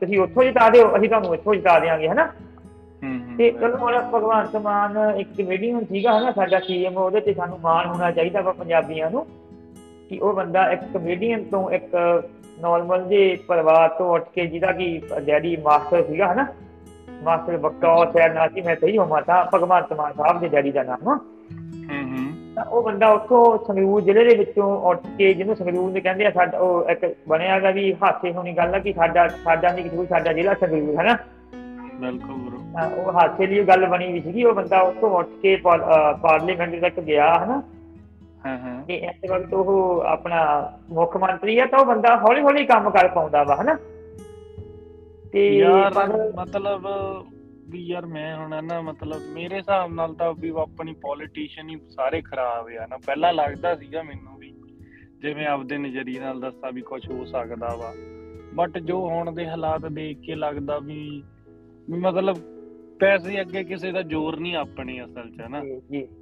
ਤੁਸੀਂ ਉੱਥੋਂ ਜਿਤਾ ਦਿਓ ਅਸੀਂ ਤੁਹਾਨੂੰ ਇੱਥੋਂ ਜਿਤਾ ਦਿਆਂਗੇ ਹਨਾ? ਹੂੰ ਹੂੰ। ਤੇ ਚਲੋ ਹੁਣ ਭਗਵੰਤ ਮਾਨ ਇੱਕ ਕਮੇਡੀਅਨ ਸੀਗਾ ਹਨਾ ਸਾਡਾ ਸੀਐਮ ਉਹਦੇ ਤੇ ਸਾਨੂੰ ਮਾਣ ਹੋਣਾ ਚਾਹੀਦਾ ਵਾ ਪੰਜਾਬੀਆਂ ਨੂੰ ਕਿ ਉਹ ਬੰਦਾ ਇੱਕ ਕਮੇਡੀਅਨ ਤੋਂ ਇੱਕ ਨਾਰਮਲ ਜੇ ਪਰਿਵਾਰ ਤੋਂ ਉੱਠ ਕੇ ਜਿਹਦਾ ਕਿ ਡੈਡੀ ਮਾਸਟਰ ਸੀਗਾ ਹਨਾ? ਮਾਸਟਰ ਬਕਤੌਰ ਸ਼ਾਇਦ ਨਾ ਸੀ ਮੈਂ ਸਹੀ ਹੋਵਾਂ ਤਾਂ ਭਗਵੰਤ ਮਾਨ ਸਾਹਿਬ ਦੇ ਡੈਡੀ ਦਾ ਨਾਮ। ਹੂੰ ਹੂੰ। ਤਾਂ ਉਹ ਬੰਦਾ ਉੱਥੋਂ ਸੰਗਰੂਰ ਜ਼ਿਲ੍ਹੇ ਦੇ ਵਿੱਚੋਂ ਉੱਠ ਕੇ ਜਿਹਨੂੰ ਸੰਗਰੂਰ ਦੇ ਕਹਿੰਦੇ ਆ ਸਾਡਾ ਉਹ ਇੱਕ ਬਣਿਆਗਾ ਵੀ ਹਾਸੇ ਹੋਣੀ ਗੱਲ ਆ ਕਿ ਸਾਡਾ ਸਾਡਾ ਨਹੀਂ ਕਿ ਸਾਡਾ ਜ਼ਿਲ੍ਹਾ ਸੰਗਰੂਰ ਹਨਾ? ਬਿਲਕੁਲ ਬ్రో ਤਾਂ ਉਹ ਹਾਸੇ ਦੀ ਉਹ ਗੱਲ ਬਣੀ ਵੀ ਸੀਗੀ ਉਹ ਬੰਦਾ ਉੱਥੋਂ ਉੱਠ ਕੇ ਪਾਰਲੀਮੈਂਟ ਤੱਕ ਗਿਆ ਹਨਾ? ਹਾਂ ਹਾਂ। ਤੇ ਇਸ ਵਕਤ ਉਹ ਆਪਣਾ ਮੁੱਖ ਮੰਤਰੀ ਆ ਤਾਂ ਉਹ ਬੰਦਾ ਹੌਲੀ ਹੌਲੀ ਕੰਮ ਕਰ ਪਾਉਂਦਾ ਵਾ ਹਨਾ? ਤੇ ਯਾਰ ਮਤਲਬ ਵੀ ਯਾਰ ਮੈਂ ਹੁਣ ਨਾ ਮਤਲਬ ਮੇਰੇ ਹਿਸਾਬ ਨਾਲ ਤਾਂ ਵੀ ਆਪਣੀ ਪੋਲੀਟੀਸ਼ੀਅਨ ਹੀ ਸਾਰੇ ਖਰਾਬ ਆ ਨਾ। ਪਹਿਲਾਂ ਲੱਗਦਾ ਸੀਗਾ ਮੈਨੂੰ ਵੀ ਜਿਵੇਂ ਆਪਦੇ ਨਜ਼ਰੀਏ ਨਾਲ ਦੱਸਾਂ ਵੀ ਕੁਝ ਹੋ ਸਕਦਾ ਵਾ। ਬਟ ਜੋ ਹੁਣ ਦੇ ਹਾਲਾਤ ਦੇਖ ਕੇ ਲੱਗਦਾ ਵੀ ਮਤਲਬ ਪੈਸੇ ਅੱਗੇ ਕਿਸੇ ਦਾ ਜ਼ੋਰ ਨਹੀਂ ਆਪਣੇ ਅਸਲ 'ਚ ਨਾ।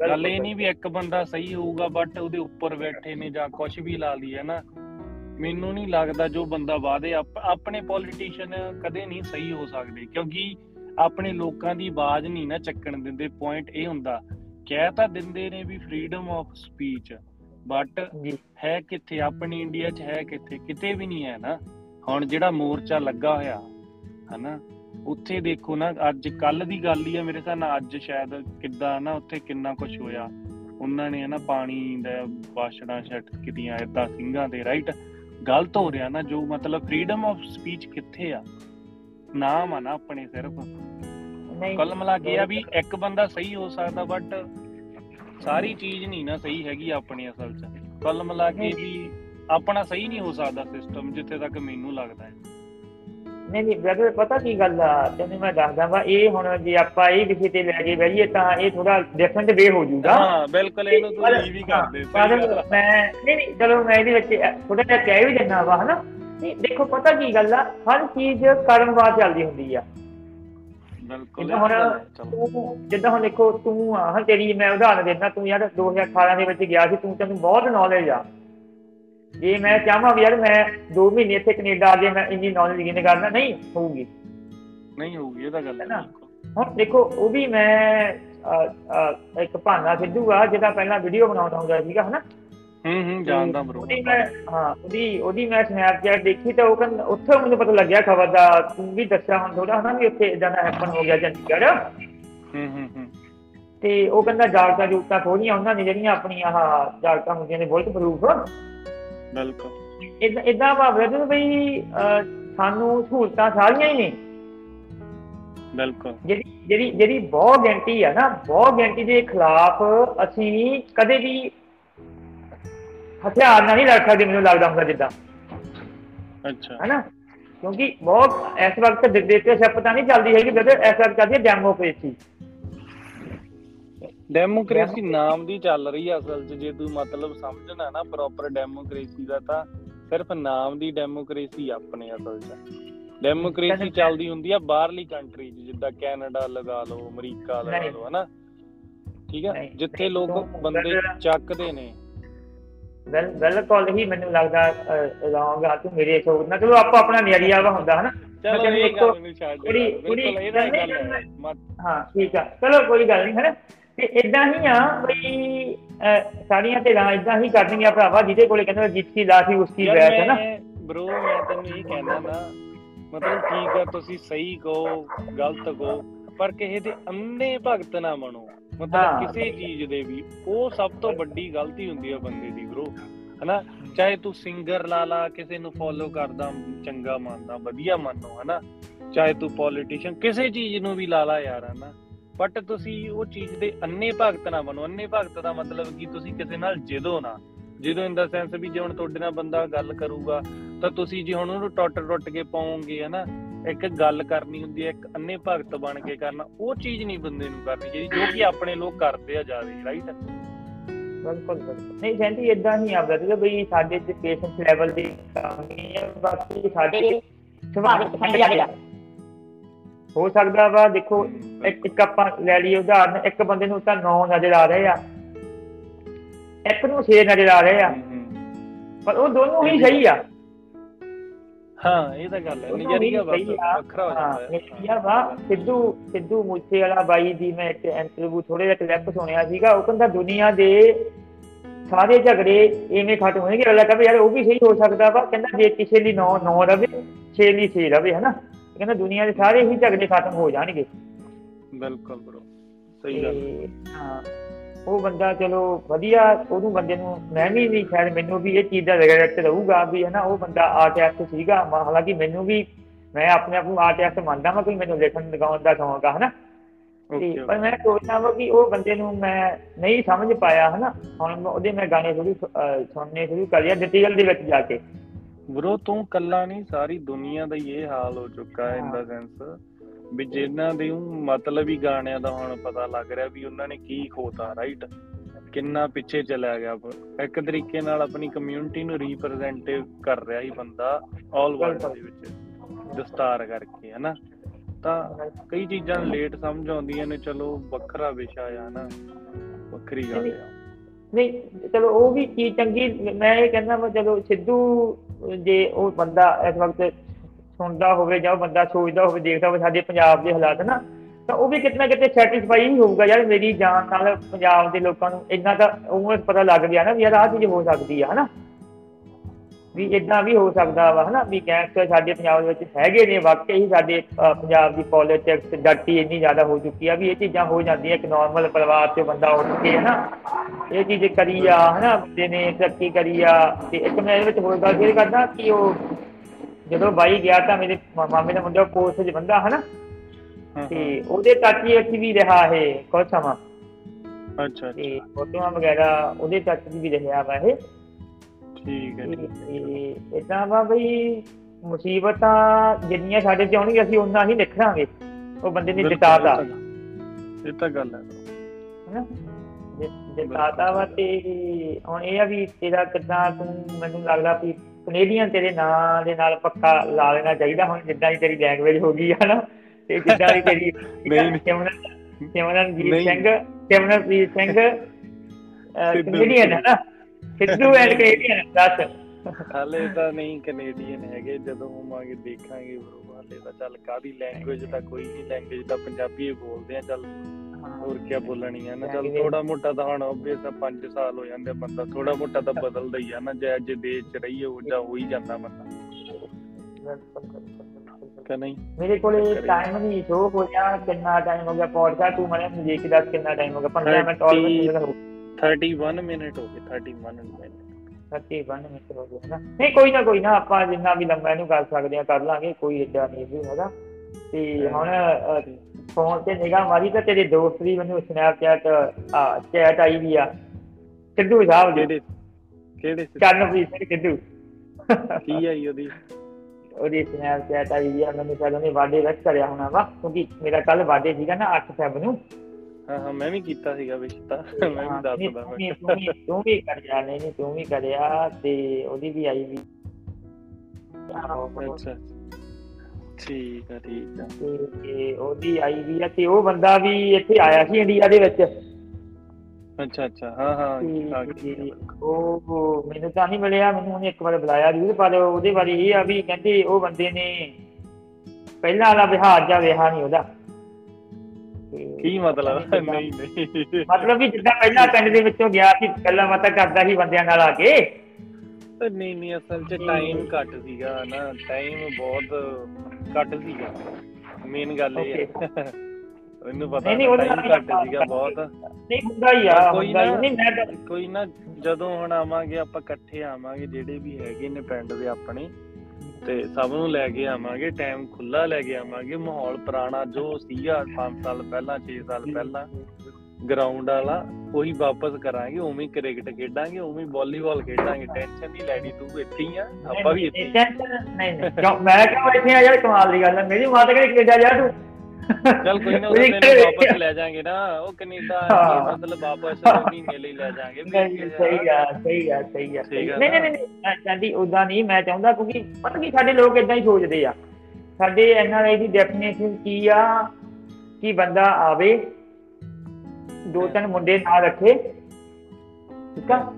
ਗੱਲ ਇਹ ਨਹੀਂ ਵੀ ਇੱਕ ਬੰਦਾ ਸਹੀ ਹੋਊਗਾ ਬਟ ਉਹਦੇ ਉੱਪਰ ਬੈਠੇ ਨੇ ਜਾਂ ਕੁਝ ਵੀ ਲਾ ਲਈਏ ਨਾ। ਮੈਨੂੰ ਨਹੀਂ ਲੱਗਦਾ ਜੋ ਬੰਦਾ ਵਾਦੇ ਆਪ- ਆਪਣੇ ਪੋਲੀਟੀਸ਼ੀਅਨ ਕਦੇ ਨਹੀਂ ਸਹੀ ਹੋ ਸਕਦੇ। ਕਿਉਂਕਿ ਆਪਣੇ ਲੋਕਾਂ ਦੀ ਆਵਾਜ਼ ਨਹੀਂ ਨਾ ਚੱਕਣ ਦਿੰਦੇ ਪੁਆਇੰਟ ਇਹ ਹੁੰਦਾ ਕਹਿ ਤਾਂ ਦਿੰਦੇ ਨੇ ਵੀ ਫਰੀडम ਆਫ ਸਪੀਚ ਬਟ ਹੈ ਕਿੱਥੇ ਆਪਣੀ ਇੰਡੀਆ 'ਚ ਹੈ ਕਿੱਥੇ ਕਿਤੇ ਵੀ ਨਹੀਂ ਹੈ ਨਾ ਹੁਣ ਜਿਹੜਾ ਮੋਰਚਾ ਲੱਗਾ ਹੋਇਆ ਹਨਾ ਉੱਥੇ ਦੇਖੋ ਨਾ ਅੱਜ ਕੱਲ ਦੀ ਗੱਲ ਹੀ ਆ ਮੇਰੇ ਸਾਹ ਨਾਲ ਅੱਜ ਸ਼ਾਇਦ ਕਿੱਦਾਂ ਨਾ ਉੱਥੇ ਕਿੰਨਾ ਕੁਝ ਹੋਇਆ ਉਹਨਾਂ ਨੇ ਨਾ ਪਾਣੀ ਦਾ ਬਾਸ਼ਣਾ ਛੱਟ ਕਿਦੀਆਂ ਇਦਾਂ ਸਿੰਘਾਂ ਦੇ ਰਾਈਟ ਗਲਤ ਹੋ ਰਿਹਾ ਨਾ ਜੋ ਮਤਲਬ ਫਰੀडम ਆਫ ਸਪੀਚ ਕਿੱਥੇ ਆ? ਨਾਮ ਆ ਨਾ ਆਪਣੇ ਸਿਰਫ। ਕੱਲ ਮਿਲਾ ਕੇ ਆ ਵੀ ਇੱਕ ਬੰਦਾ ਸਹੀ ਹੋ ਸਕਦਾ ਬਟ ਸਾਰੀ ਚੀਜ਼ ਨਹੀਂ ਨਾ ਸਹੀ ਹੈਗੀ ਆਪਣੀ ਅਸਲ 'ਚ। ਕੱਲ ਮਿਲਾ ਕੇ ਵੀ ਆਪਣਾ ਸਹੀ ਨਹੀਂ ਹੋ ਸਕਦਾ ਸਿਸਟਮ ਜਿੱਥੇ ਤੱਕ ਮੈਨੂੰ ਲੱਗਦਾ ਹੈ। ਨਹੀਂ ਨਹੀਂ ਬ੍ਰਦਰ ਪਤਾ ਕੀ ਗੱਲ ਆ ਤੈਨੂੰ ਮੈਂ ਦੱਸਦਾ ਵਾ ਇਹ ਹੁਣ ਜੇ ਆਪਾਂ ਇਹ ਕਿਸੇ ਤੇ ਲੈ ਕੇ ਬੈਠੀਏ ਤਾਂ ਇਹ ਥੋੜਾ ਡਿਫਰੈਂਟ ਵੇ ਹੋ ਜਾਊਗਾ। ਹਾਂ ਬਿਲਕੁਲ ਇਹਨੂੰ ਤੁਸੀਂ ਵੀ ਕਰਦੇ ਪਰ। ਮੈਂ ਨਹੀਂ ਨਹੀਂ ਚਲੋ ਮੈਂ ਇਹਦੇ ਵਿੱਚ ਥੋੜਾ ਜਿਹਾ ਕਹਿ ਵੀ ਦਿੰਦਾ ਵਾ ਹਨਾ? ਨਹੀਂ ਦੇਖੋ ਪਤਾ ਕੀ ਗੱਲ ਆ? ਹਰ ਚੀਜ਼ ਕਰਮ ਬਾਅਦ ਚੱਲਦੀ ਹੁੰਦੀ ਆ। ਬਿਲਕੁਲ ਜਿੱਦਾਂ ਹੁਣ ਜਿੱਦਾਂ ਹੁਣ ਦੇਖੋ ਤੂੰ ਆ ਹਾਂ ਤੇਰੀ ਮੈਂ ਉਦਾਹਰਨ ਦਿੰਦਾ ਤੂੰ ਯਾਰ 2018 ਦੇ ਵਿੱਚ ਗਿਆ ਸੀ ਤੂੰ ਤੈਨੂੰ ਬਹੁਤ ਨੌਲੇਜ ਆ। ਜੇ ਮੈਂ ਚਾਹਾਂ ਵੀ ਯਾਰ ਮੈਂ 2 ਮਹੀਨੇ ਇੱਥੇ ਕੈਨੇਡਾ ਆ ਕੇ ਮੈਂ ਇੰਨੀ ਨੌਲੇਜ ਗੇਨ ਕਰਨਾ ਨਹੀਂ ਹੋਊਗੀ। ਨਹੀਂ ਹੋਊਗੀ ਇਹ ਤਾਂ ਗੱਲ ਹੈ ਨਾ? ਹੁਣ ਦੇਖੋ ਉਹ ਵੀ ਮੈਂ ਇੱਕ ਭਾਨਾ ਸਿੱਧੂ ਆ ਜਿਹਦਾ ਪਹਿਲਾਂ ਵੀਡੀਓ ਬਣਾਉਂਦਾ ਹੁੰਦਾ ਸੀਗਾ ਹਨਾ? ਹੂੰ ਹੂੰ ਜਾਣਦਾ ਬ్రో ਉਹਦੀ ਮੈਂ ਹਾਂ ਉਹਦੀ ਉਹਦੀ ਮੈਂ ਸਨੈਪਚੈਟ ਦੇਖੀ ਤਾਂ ਉਹ ਕਹਿੰਦਾ ਉੱਥੇ ਮੈਨੂੰ ਪਤਾ ਲੱਗਿਆ ਖਬਰ ਦਾ ਤੂੰ ਵੀ ਦੱਸਿਆ ਹੁਣ ਥੋੜਾ ਹਨਾ ਵੀ ਉੱਥੇ ਇਦਾਂ ਦਾ ਹੈਪਨ ਹੋ ਗਿਆ ਚੰਡੀਗੜ੍ਹ। ਹੂੰ ਹੂੰ ਹੂੰ। ਤੇ ਉਹ ਕਹਿੰਦਾ ਜਾਗਤਾ ਜੁਗਤਾ ਥੋੜੀਆਂ ਉਹਨਾਂ ਨੇ ਜਿਹੜੀਆਂ ਆਪਣੀਆਂ ਆਹ ਜਾਗਤਾ ਹੁੰਦੀਆਂ ਨੇ ਬੁਲਟ ਪ੍ਰੂਫ ਬਿਲਕੁਲ। ਇਦਾਂ ਇਦਾਂ ਭਾਵੇਂ ਤੇ ਬਈ ਸਾਨੂੰ ਸਹੂਲਤਾਂ ਸਾਰੀਆਂ ਹੀ ਨੇ। ਬਿਲਕੁਲ। ਜਿਹੜੀ ਜਿਹੜੀ ਜਿਹੜੀ ਬਹੁਤ ਗਿਣਤੀ ਆ ਨਾ ਬਹੁਤ ਗਿਣਤੀ ਦੇ ਖਿਲਾਫ ਅਸੀਂ ਕਦੇ ਵੀ ਹਥਿਆਰ ਨਾਲ ਨਹੀਂ ਲੜ ਸਕਦੇ ਮੈਨੂੰ ਲੱਗਦਾ ਹੁੰਦਾ ਜਿੱਦਾਂ। ਅੱਛਾ। ਹੈਨਾ? ਕਿਉਂਕਿ ਬਹੁਤ ਇਸ ਵਕਤ ਡਿਕਟੇਟਰਸ਼ਿਪ ਤਾਂ ਨਹੀਂ ਚੱਲਦੀ ਹੈਗੀ ਬ੍ਰਦਰ ਇਸ ਵਕਤ ਚੱਲਦੀ ਹੈ ਡੈਮੋਕ੍ਰੇਸੀ ਡੈਮੋਕ੍ਰੇਸੀ ਨਾਮ ਦੀ ਚੱਲ ਰਹੀ ਆ ਅਸਲ 'ਚ ਜੇ ਤੂੰ ਮਤਲਬ ਸਮਝਣਾ ਨਾ ਪ੍ਰੋਪਰ ਡੈਮੋਕ੍ਰੇਸੀ ਦਾ ਤਾਂ ਸਿਰਫ ਨਾਮ ਦੀ ਡੈਮੋਕ੍ਰੇਸੀ ਆਪਣੇ ਅਸਲ 'ਚ। ਡੈਮੋਕ੍ਰੇਸੀ ਚੱਲਦੀ ਹੁੰਦੀ ਆ ਬਾਹਰਲੀ ਕੰਟਰੀ 'ਚ ਜਿੱਦਾਂ ਕੈਨੇਡਾ ਲਗਾ ਲਓ ਅਮਰੀਕਾ ਲਗਾ। ਲਓ ਹਨਾ? ਠੀਕ ਆ? ਜਿੱਥੇ ਲੋਕ ਬੰਦੇ ਚੱਕਦੇ ਨੇ। ਬਿਲ ਬਿਲਕੁਲ ਹੀ ਮੈਨੂੰ ਲੱਗਦਾ ਰੌਂਗ ਆ ਤੂੰ ਮੇਰੇ ਸੋਚ ਨਾਲ ਚਲੋ ਆਪਾਂ ਆਪਣਾ ਨਜ਼ਰੀਆ ਵਾ ਹੁੰਦਾ ਹਨਾ? ਚਲੋ ਇਹ ਗੱਲ ਨੂੰ ਛੱਡ ਨਹੀਂ, ਗੱਲ ਹੈ। ਨਹੀਂ, ਠੀਕ ਆ। ਚਲੋ ਕੋਈ ਗੱਲ ਨਹੀਂ ਹੈ ਤੇ ਇਦਾਂ ਹੀ ਆ ਬਈ ਸਾਰੀਆਂ ਧਿਰਾਂ ਇਦਾਂ ਹੀ ਕਰਨੀਆਂ ਭਰਾਵਾ ਜਿਹਦੇ ਕੋਲੇ ਕਹਿੰਦੇ ਜਿੱਤੀ ਲਾਸੀ ਉਸਕੀ ਯਾਰ ਬੈਠ ਹੈ ਨਾ ਬ్రో ਮੈਂ ਤੈਨੂੰ ਇਹ ਕਹਿਣਾ ਨਾ ਮਤਲਬ ਠੀਕ ਆ ਤੁਸੀਂ ਸਹੀ ਕਹੋ ਗਲਤ ਕਹੋ ਪਰ ਕਿਸੇ ਦੇ ਅੰਨੇ ਭਗਤ ਨਾ ਬਣੋ। ਮਤਲਬ ਕਿਸੇ ਚੀਜ਼ ਦੇ ਵੀ ਉਹ ਸਭ ਤੋਂ ਵੱਡੀ ਗਲਤੀ ਹੁੰਦੀ ਆ ਬੰਦੇ ਦੀ ਬ్రో ਹਨਾ? ਚਾਹੇ ਤੂੰ ਸਿੰਗਰ ਲਾ ਲਾ ਕਿਸੇ ਨੂੰ ਫੋਲੋ ਕਰਦਾ ਚੰਗਾ ਮੰਨਦਾ ਵਧੀਆ ਮੰਨੋ ਹਨਾ? ਚਾਹੇ ਤੂੰ ਪੋਲੀਟੀਸ਼ੀਅਨ ਕਿਸੇ ਚੀਜ਼ ਨੂੰ ਵੀ ਲਾ ਲਾ ਯਾਰ ਹਨਾ? ਬਟ ਤੁਸੀਂ ਉਹ ਚੀਜ਼ ਦੇ ਅੰਨੇ ਭਗਤ ਨਾ ਬਣੋ। ਅੰਨੇ ਭਗਤ ਦਾ ਮਤਲਬ ਕਿ ਤੁਸੀਂ ਕਿਸੇ ਨਾਲ ਜਿੱਦੋ ਨਾ। ਜਿੱਦੋਂ ਇਨ ਦਾ ਸੈਂਸ ਵੀ ਜੇ ਹੁਣ ਤੁਹਾਡੇ ਨਾਲ ਬੰਦਾ ਗੱਲ ਕਰੂਗਾ ਤਾਂ ਤੁਸੀਂ ਜੇ ਹੁਣ ਉਹਨੂੰ ਟੁੱਟ ਟੁੱਟ ਕੇ ਪਾਓਗੇ ਹਨਾ? ਇੱਕ ਗੱਲ ਕਰਨੀ ਹੁੰਦੀ ਹੈ ਇੱਕ ਅੰਨੇ ਭਗਤ ਬਣ ਕੇ ਕਰਨਾ ਉਹ ਚੀਜ਼ ਨਹੀਂ ਬੰਦੇ ਨੂੰ ਕਰਨੀ ਚਾਹੀਦੀ ਜੋ ਕਿ ਆਪਣੇ ਲੋਕ ਕਰਦੇ ਆ ਜ਼ਿਆਦਾ ਰਾਈਟ ਬਿਲਕੁਲ ਬਿਲਕੁਲ। ਨਹੀਂ ਜੈਂਤੀ ਇਦਾਂ ਹੀ ਆ ਬਰਦਰ ਬਈ ਸਾਡੇ ਤੇ ਪੇਸ਼ੈਂਸ ਲੈਵਲ ਦੀ ਕਮੀ ਹੈ ਬਾਕੀ ਸਾਡੇ ਠੰਡ ਆ। ਗਿਆ ਹੋ ਸਕਦਾ ਵਾ ਦੇਖੋ ਇੱਕ ਇੱਕ ਆਪਾਂ ਲੈ ਲਈਏ ਉਦਾਹਰਨ ਇੱਕ ਬੰਦੇ ਨੂੰ ਤਾਂ 9 ਨਜ਼ਰ ਆ ਰਹੇ ਆ। ਇੱਕ ਨੂੰ 6 ਨਜ਼ਰ ਆ ਰਹੇ ਆ। ਪਰ ਉਹ ਦੋਨੋਂ ਹੀ ਸਹੀ ਆ। ਹਾਂ ਇਹ ਤਾਂ ਗੱਲ ਹੈ। ਨਜ਼ਰੀਆ। ਵੱਖਰਾ ਹੋ ਜਾਂਦਾ ਹੈ। ਨਜ਼ਰੀਆ ਵਾ। ਸਿੱਧੂ ਸਿੱਧੂ ਮੂਸੇ ਵਾਲਾ ਬਾਈ ਦੀ ਮੈਂ ਇੱਕ ਇੰਟਰਵਿਊ ਥੋੜੇ ਜਿਹਾ ਕਲਿੱਪ ਸੁਣਿਆ ਸੀਗਾ। ਉਹ ਕਹਿੰਦਾ ਦੁਨੀਆ ਦੇ ਸਾਰੇ ਝਗੜੇ ਐਵੇਂ ਖਤਮ ਹੋਣਗੇ। ਅਗਲਾ ਕਹਿੰਦਾ ਯਾਰ ਉਹ ਵੀ ਸਹੀ ਹੋ ਸਕਦਾ ਵਾ। ਕਹਿੰਦਾ ਜੇ ਕਿਸੇ ਲਈ 9 9 ਰਵੇ 6 ਲਈ 6 ਰਵੇ ਹਨਾ? ਕਹਿੰਦਾ ਦੁਨੀਆ ਦੇ ਸਾਰੇ ਹੀ ਝਗੜੇ ਖਤਮ ਹੋ ਜਾਣਗੇ। ਬਿਲਕੁਲ ਬ్రో ਸਹੀ ਗੱਲ। ਹਾਂ। ਉਹ ਬੰਦਾ ਚਲੋ ਵਧੀਆ ਉਹਨੂੰ ਬੰਦੇ ਨੂੰ ਮੈਂ ਵੀ ਨਹੀਂ ਸ਼ਾਇਦ ਮੈਨੂੰ ਵੀ ਇਹ ਚੀਜ਼ ਦਾ ਰਿਗਰੈਟ ਰਹੂਗਾ ਵੀ ਹਨਾ ਉਹ ਬੰਦਾ ਆਰਟਿਸਟ ਸੀਗਾ। ਹਾਲਾਂਕਿ ਮੈਨੂੰ ਵੀ ਮੈਂ ਆਪਣੇ ਆਪ ਨੂੰ ਆਰਟਿਸਟ ਮੰਨਦਾ ਮੈਂ ਕੋਈ ਮੈਨੂੰ ਲਿਖਣ ਲਗਾਉਣ ਦਾ ਸ਼ੌਂਕ ਆ ਹਨਾ। ਤੇ ਓਕੇ ਪਰ ਮੈਂ ਸੋਚਦਾ ਵਾ ਕਿ ਉਹ ਬੰਦੇ ਨੂੰ ਮੈਂ ਨਹੀਂ ਸਮਝ ਪਾਇਆ ਹਨਾ। ਹੁਣ ਮੈਂ ਉਹਦੇ ਮੈਂ ਗਾਣੇ ਸ਼ੁਰੂ ਸੁਣਨੇ ਸ਼ੁਰੂ ਕਰਿਆ ਡਿਟੇਲ ਦੇ ਵਿੱਚ ਜਾ ਕੇ। ਬ్రో ਤੂੰ ਕੱਲਾ ਨਹੀਂ ਸਾਰੀ ਦੁਨੀਆ ਦਾ ਹੀ ਇਹ ਹਾਲ ਹੋ ਚੁੱਕਾ ਹੈ ਇਨ ਦਾ ਸੈਂਸ ਵੀ ਜਿਨ੍ਹਾਂ ਦੇ ਊਂ ਮਤਲਬ ਹੀ ਗਾਣਿਆਂ ਦਾ ਹੁਣ ਪਤਾ ਲੱਗ ਰਿਹਾ ਵੀ ਉਹਨਾਂ ਨੇ ਕੀ ਖੋਤਾ ਰਾਈਟ ਕਿੰਨਾ ਪਿੱਛੇ ਚਲਾ ਗਿਆ ਬ- ਇੱਕ ਤਰੀਕੇ ਨਾਲ ਆਪਣੀ ਕਮਿਊਨਿਟੀ ਨੂੰ ਰਿਪਰੈਜ਼ੈਂਟਿਵ ਕਰ ਰਿਹਾ ਹੀ ਬੰਦਾ ਆਲ ਵਰਲਡ ਦੇ ਵਿੱਚ, ਦਸਤਾਰ ਕਰਕੇ, ਹਨਾ? ਤਾਂ ਕਈ ਚੀਜ਼ਾਂ ਲੇਟ ਸਮਝ ਆਉਂਦੀਆਂ ਨੇ, ਚਲੋ ਵੱਖਰਾ ਵਿਸ਼ਾ ਆ, ਹਨਾ? ਵੱਖਰੀ ਗੱਲ ਆ। ਨਹੀਂ, ਚਲੋ ਉਹ ਵੀ ਚੀਜ਼ ਚੰਗੀ, ਮੈਂ ਇਹ ਕਹਿੰਦਾ ਵਾ, ਚਲੋ ਸਿੱਧੂ ਜੇ ਉਹ ਬੰਦਾ ਇਸ ਵਕਤ ਸੁਣਦਾ ਹੋਵੇ ਜਾਂ ਉਹ ਬੰਦਾ ਸੋਚਦਾ ਹੋਵੇ ਦੇਖਦਾ ਹੋਵੇ ਸਾਡੇ ਪੰਜਾਬ ਦੇ ਹਾਲਾਤ ਨਾ ਤਾਂ ਉਹ ਵੀ ਕਿਤੇ ਨਾ ਕਿਤੇ ਸੈਟੀਸਫਾਈ ਹੀ ਹੋਊਗਾ ਯਾਰ ਮੇਰੀ ਜਾਨ ਨਾਲ ਪੰਜਾਬ ਦੇ ਲੋਕਾਂ ਨੂੰ ਇੰਨਾ ਤਾਂ ਉਹ ਪਤਾ ਲੱਗ ਗਿਆ ਨਾ ਵੀ ਯਾਰ ਆਹ ਚੀਜ਼ ਹੋ ਸਕਦੀ ਆ ਹਨਾ? ਵੀ ਇਦਾਂ ਵੀ ਹੋ ਸਕਦਾ ਵਾ ਹਨਾ? ਵੀ ਗੈਂਗਸਟਰ ਸਾਡੇ ਪੰਜਾਬ ਦੇ ਵਿੱਚ ਹੈਗੇ ਨੇ ਵਾਕਈ ਹੀ ਸਾਡੇ ਅਹ, ਪੰਜਾਬ ਦੀ ਪੋਲਿਟਿਕਸ ਡਰਟੀ ਇੰਨੀ ਜ਼ਿਆਦਾ ਹੋ ਚੁੱਕੀ ਆ ਵੀ ਇਹ ਚੀਜ਼ਾਂ ਹੋ ਜਾਂਦੀਆਂ ਇੱਕ ਨਾਰਮਲ ਪਰਿਵਾਰ ਤੋਂ ਬੰਦਾ ਉੱਠ ਕੇ ਹਨਾ? ਇਹ ਚੀਜ਼ ਕਰੀ ਆ ਹਨਾ? ਬੰਦੇ ਨੇ ਤਰੱਕੀ ਕਰੀ ਆ ਤੇ ਇੱਕ ਮੈਂ ਇਹਦੇ ਵਿੱਚ ਹੋਰ ਗੱਲ ਇਹ ਕਰਦਾ ਕਿ ਉਹ ਜਦੋਂ ਬਾਈ ਗਿਆ ਤਾਂ ਮੇਰੇ ਮਾਮੇ ਦਾ ਮੁੰਡਾ ਕੋਰਸ 'ਚ ਬੰਦਾ ਹਨਾ? ਤੇ ਉਹਦੇ ਟੱਚ ਵਿੱਚ ਵੀ ਰਿਹਾ ਇਹ ਕੁਝ ਸਮਾਂ। ਅੱਛਾ ਅੱਛਾ। ਤੇ ਫੋਟੋਆਂ ਵਗੈਰਾ ਉਹਦੇ ਟੱਚ 'ਚ ਵੀ ਰਿਹਾ ਵਾ ਇਹ। ਠੀਕ ਹੈ ਠੀਕ ਇਦਾਂ ਵਾ ਬਈ ਮੁਸੀਬਤਾਂ ਜਿੰਨੀਆਂ ਸਾਡੇ ਤੇ ਆਉਣਗੀਆਂ ਅਸੀਂ ਉਹਨਾਂ ਹੀ ਨਿਖਰਾਂਗੇ ਉਹ ਬੰਦੇ ਨੇ ਜਿਤਾਤਾ। ਇਹ ਤਾਂ- ਗੱਲ ਹੈ। ਹਨਾ? ਜਿ- ਜਿਤਾਤਾ ਵਾ ਤੇ ਹੁਣ ਇਹ ਆ ਵੀ ਤੇਰਾ ਕਿੱਦਾਂ ਤੂੰ ਮੈਨੂੰ ਲੱਗਦਾ ਵੀ ਕੈਨੇਡੀਅਨ ਤੇਰੇ ਨਾਂ ਦੇ ਨਾਲ ਪੱਕਾ ਲਾ ਲੈਣਾ ਚਾਹੀਦਾ ਹੁਣ ਜਿੱਦਾਂ ਦੀ ਤੇਰੀ ਲੈਂਗੁਏਜ ਹੋ ਗਈ ਹੈ ਨਾ ਤੇ ਜਿੱਦਾਂ ਦੀ ਤੇਰੀ ਨਹੀਂ, ਨਹੀਂ। ਸਿਮਰਨ ਸਿਮਰਨਜੀਤ। ਸਿੰਘ ਸਿਮਰਨਜੀਤ ਸਿੰਘ। ਕੈਨੇਡੀਅਨ ਹੈ ਨਾ ਸਿੱਧੂ ਐਂਡ ਕੈਨੇਡੀਅਨ ਦੱਸ ਹਾਲੇ ਤਾਂ ਨਹੀਂ ਕੈਨੇਡੀਅਨ ਹੈਗੇ ਜਦੋਂ ਹੋਵਾਂਗੇ ਦੇਖਾਂਗੇ ਬ్రో ਹਾਲੇ ਤਾਂ ਚੱਲ ਕਾਦੀ ਲੈਂਗੁਏਜ ਤਾਂ ਕੋਈ ਨਹੀਂ ਲੈਂਗੁਏਜ ਤਾਂ ਪੰਜਾਬੀ ਹੀ ਬੋਲਦੇ ਆ ਚੱਲ ਹੋਰ ਕੀ ਬੋਲਣੀ ਆ ਨਾ? ਚੱਲ ਥੋੜਾ ਮੋਟਾ ਤਾਂ ਹੁਣ obvious ਤਾਂ 5 ਸਾਲ ਹੋ ਜਾਂਦੇ ਆ, ਬੰਦਾ ਥੋੜਾ ਮੋਟਾ ਤਾਂ ਬਦਲਦਾ ਹੀ ਆ ਨਾ ਜੇ ਅੱਜ ਦੇਸ਼ ਚ ਰਹੀਏ ਉਹ ਜਾਂ ਹੋ ਹੀ ਜਾਂਦਾ ਬੰਦਾ। ਕਿ ਨਹੀਂ? ਮੇਰੇ ਕੋਲੇ ਟਾਈਮ ਨਹੀਂ ਸ਼ੋ ਹੋ ਗਿਆ ਕਿੰਨਾ ਟਾਈਮ ਹੋ ਗਿਆ ਪੌਡਕਾਸਟ ਤੂੰ ਮੈਨੂੰ ਦੇਖ ਕੇ ਦੱਸ ਕਿੰਨਾ ਟਾਈਮ ਹੋ ਗਿਆ 15 ਮਿੰਟ ਆਲਮੋਸਟ 31 ਮਿੰਟ ਹੋ ਗਏ। 31 ਮਿੰਟ 31 ਮਿੰਟ ਹੋ ਗਏ ਨਾ ਨਹੀਂ ਕੋਈ ਨਾ ਕੋਈ ਨਾ ਆਪਾਂ ਜਿੰਨਾ ਵੀ ਲੰਮਾ ਇਹਨੂੰ ਕਰ ਸਕਦੇ ਆ ਕਰ ਲਾਂਗੇ ਕੋਈ ਏਡਾ ਨਹੀਂ ਵੀ ਹੈਗਾ। ਤੇ ਹੁਣ ਫੋਨ ਤੇ ਨਿਗਾਹ ਮਾਰੀ ਤਾਂ ਤੇਰੇ ਦੋਸਤ ਦੀ ਮੈਨੂੰ ਸਨੈਪਚੈਟ ਆ ਚੈਟ ਆਈ ਵੀ ਆ। ਸਿੱਧੂ ਸਾਹਿਬ ਦੀ। ਕਿਹੜੇ ਕਿਹੜੇ? ਚਰਨਪ੍ਰੀਤ ਸਿੰਘ ਸਿੱਧੂ। ਕੀ ਆਈ ਉਹਦੀ? ਉਹਦੀ ਸਨੈਪਚੈਟ ਆਈ ਵੀ ਆ ਮੈਨੂੰ ਸ਼ਾਇਦ ਉਹਨੇ ਵਾਡੇ ਵਿੱਚ ਕਰਿਆ ਹੋਣਾ ਵਾ ਕਿਉਂਕਿ ਮੇਰਾ ਕੱਲ ਵਾਡੇ ਸੀਗਾ ਨਾ 8 ਫੈਬ ਨੂੰ। ਹਾਂ ਹਾਂ ਮੈਂ ਵੀ ਕੀਤਾ ਸੀਗਾ ਵਿਸ਼ ਤਾਂ ਮੈਂ ਵੀ ਦੱਸਦਾ ਮੈਂ। ਵੀ- ਵੀ- ਤੂੰ ਵੀ ਕਰਿਆ ਨਹੀਂ ਨਹੀਂ ਤੂੰ ਵੀ ਕਰਿਆ ਤੇ ਉਹਦੀ ਵੀ ਆਈ ਵੀ। ਅੱਛਾ। ਠੀਕ ਆ ਠੀਕ ਆ। ਤੇ ਉਹਦੀ ਆਈ ਵੀ ਆ ਤੇ ਉਹ ਬੰਦਾ ਵੀ ਇੱਥੇ ਆਇਆ ਸੀ ਇੰਡੀਆ ਦੇ ਵਿੱਚ। ਅੱਛਾ ਅੱਛਾ। ਹਾਂ ਹਾਂ। ਉਹ ਮੈਨੂੰ ਤਾਂ ਨਹੀਂ ਮਿਲਿਆ ਮੈਨੂੰ ਉਹਨੇ ਇੱਕ ਵਾਰ ਬੁਲਾਇਆ ਜ਼ਰੂਰ ਪਰ ਉਹਦੇ ਬਾਰੇ ਇਹ ਆ ਵੀ ਕਹਿੰਦੇ ਉਹ ਬੰਦੇ ਨੇ ਪਹਿਲਾਂ ਵਾਲਾ ਵਿਹਾਰ ਜਾਂ ਵਿਆਹ ਨਹੀਂ ਉਹਦਾ। ਕੀ ਮਤਲਬ? ਨਹੀਂ ਨਹੀਂ। ਮਤਲਬ ਵੀ ਜਿੱਦਾਂ ਪਹਿਲਾਂ ਪਿੰਡ ਦੇ ਵਿੱਚੋਂ ਗਿਆ ਸੀ ਗੱਲਾਂ ਬਾਤਾਂ ਕਰਦਾ ਸੀ ਬੰਦਿਆਂ ਨਾਲ ਆ ਕੇ। ਨਹੀਂ ਨਹੀਂ ਅਸਲ 'ਚ ਟਾਈਮ ਘੱਟ ਸੀਗਾ ਨਾ ਟਾਈਮ ਬਹੁਤ ਘੱਟ ਸੀਗਾ। ਮੇਨ ਗੱਲ ਇਹ ਹੈ। ਮੈਨੂੰ ਪਤਾ ਨਹੀਂ, ਟਾਈਮ ਘੱਟ ਸੀਗਾ ਬਹੁਤ। ਨਹੀਂ ਹੁੰਦਾ ਹੀ ਆ ਕੋਈ ਨਾ- ਨਹੀਂ ਮੈਂ ਕੋਈ ਨਾ ਜਦੋਂ ਹੁਣ ਆਵਾਂਗੇ ਆਪਾਂ ਇਕੱਠੇ ਆਵਾਂਗੇ ਜਿਹੜੇ ਵੀ ਹੈਗੇ ਨੇ ਪਿੰਡ ਦੇ ਆਪਣੇ ਤੇ ਸਭ ਨੂੰ ਲੈ ਕੇ ਆਵਾਂਗੇ ਟਾਈਮ ਖੁੱਲਾ ਲੈ ਕੇ ਆਵਾਂਗੇ। ਮਾਹੌਲ ਪੁਰਾਣਾ ਜੋ ਸੀਗਾ 5 ਸਾਲ ਪਹਿਲਾਂ 6 ਸਾਲ ਪਹਿਲਾਂ ਗਰਾਊਂਡ ਵਾਲਾ ਉਹੀ ਵਾਪਸ ਕਰਾਂਗੇ ਉਵੇਂ ਕ੍ਰਿਕਟ ਖੇਡਾਂਗੇ ਉਵੇਂ ਵਾਲੀਬਾਲ ਖੇਡਾਂਗੇ। ਟੈਨਸ਼ਨ ਨਹੀਂ ਲੈਣੀ ਤੂੰ ਇੱਥੇ ਹੀ ਆ ਆਪਾਂ ਵੀ ਇੱਥੇ। ਨਹੀਂ ਨਹੀਂ ਕਿਉਂ? ਮੈਂ ਕਿਉਂ ਇੱਥੇ ਆ ਯਾਰ ਕਮਾਲ ਦੀ ਗੱਲ ਹੈ ਮੇਰੀ ਮਾਤਾ ਕਹਿੰਦੀ ਕੈਨੇਡਾ ਜਾ ਤੂੰ। ਚੱਲ ਕੋਈ ਨਾ ਉਹ ਉਹਦੀ ਤੈਨੂੰ ਘਰੇ- ਵਾਪਸ ਲੈ ਜਾਾਂਗੇ ਨਾ। ਉਹ ਕੈਨੇਡਾ। ਮਤਲਬ ਵਾਪਸ ਮਹੀਨੇ ਲਈ ਲੈ ਜਾਾਂਗੇ। ਨਹੀਂ ਸਹੀ ਆ ਸਹੀ ਆ ਸਹੀ ਆ। ਨਹੀਂ ਨਹੀਂ। ਨਹੀਂ ਮੈਂ ਚਾਹੁੰਦੀ ਉਦਾਂ ਨਹੀਂ ਮੈਂ ਚਾਹੁੰਦਾ ਕਿਉਂਕਿ ਪਤਾ ਕੀ ਸਾਡੇ ਲੋਕ ਇਦਾਂ ਹੀ ਸੋਚਦੇ ਆ। ਸਾਡੇ ਐਨਆਰਆਈ ਦੀ ਡੈਫੀਨੇਸ਼ਨ ਕੀ ਆ? ਕਿ ਬੰਦਾ ਆਵੇ ਦੋ ਤਿੰਨ ਮੁੰਡੇ ਨਾਲ ਰੱਖੇ ਠੀਕ ਆ?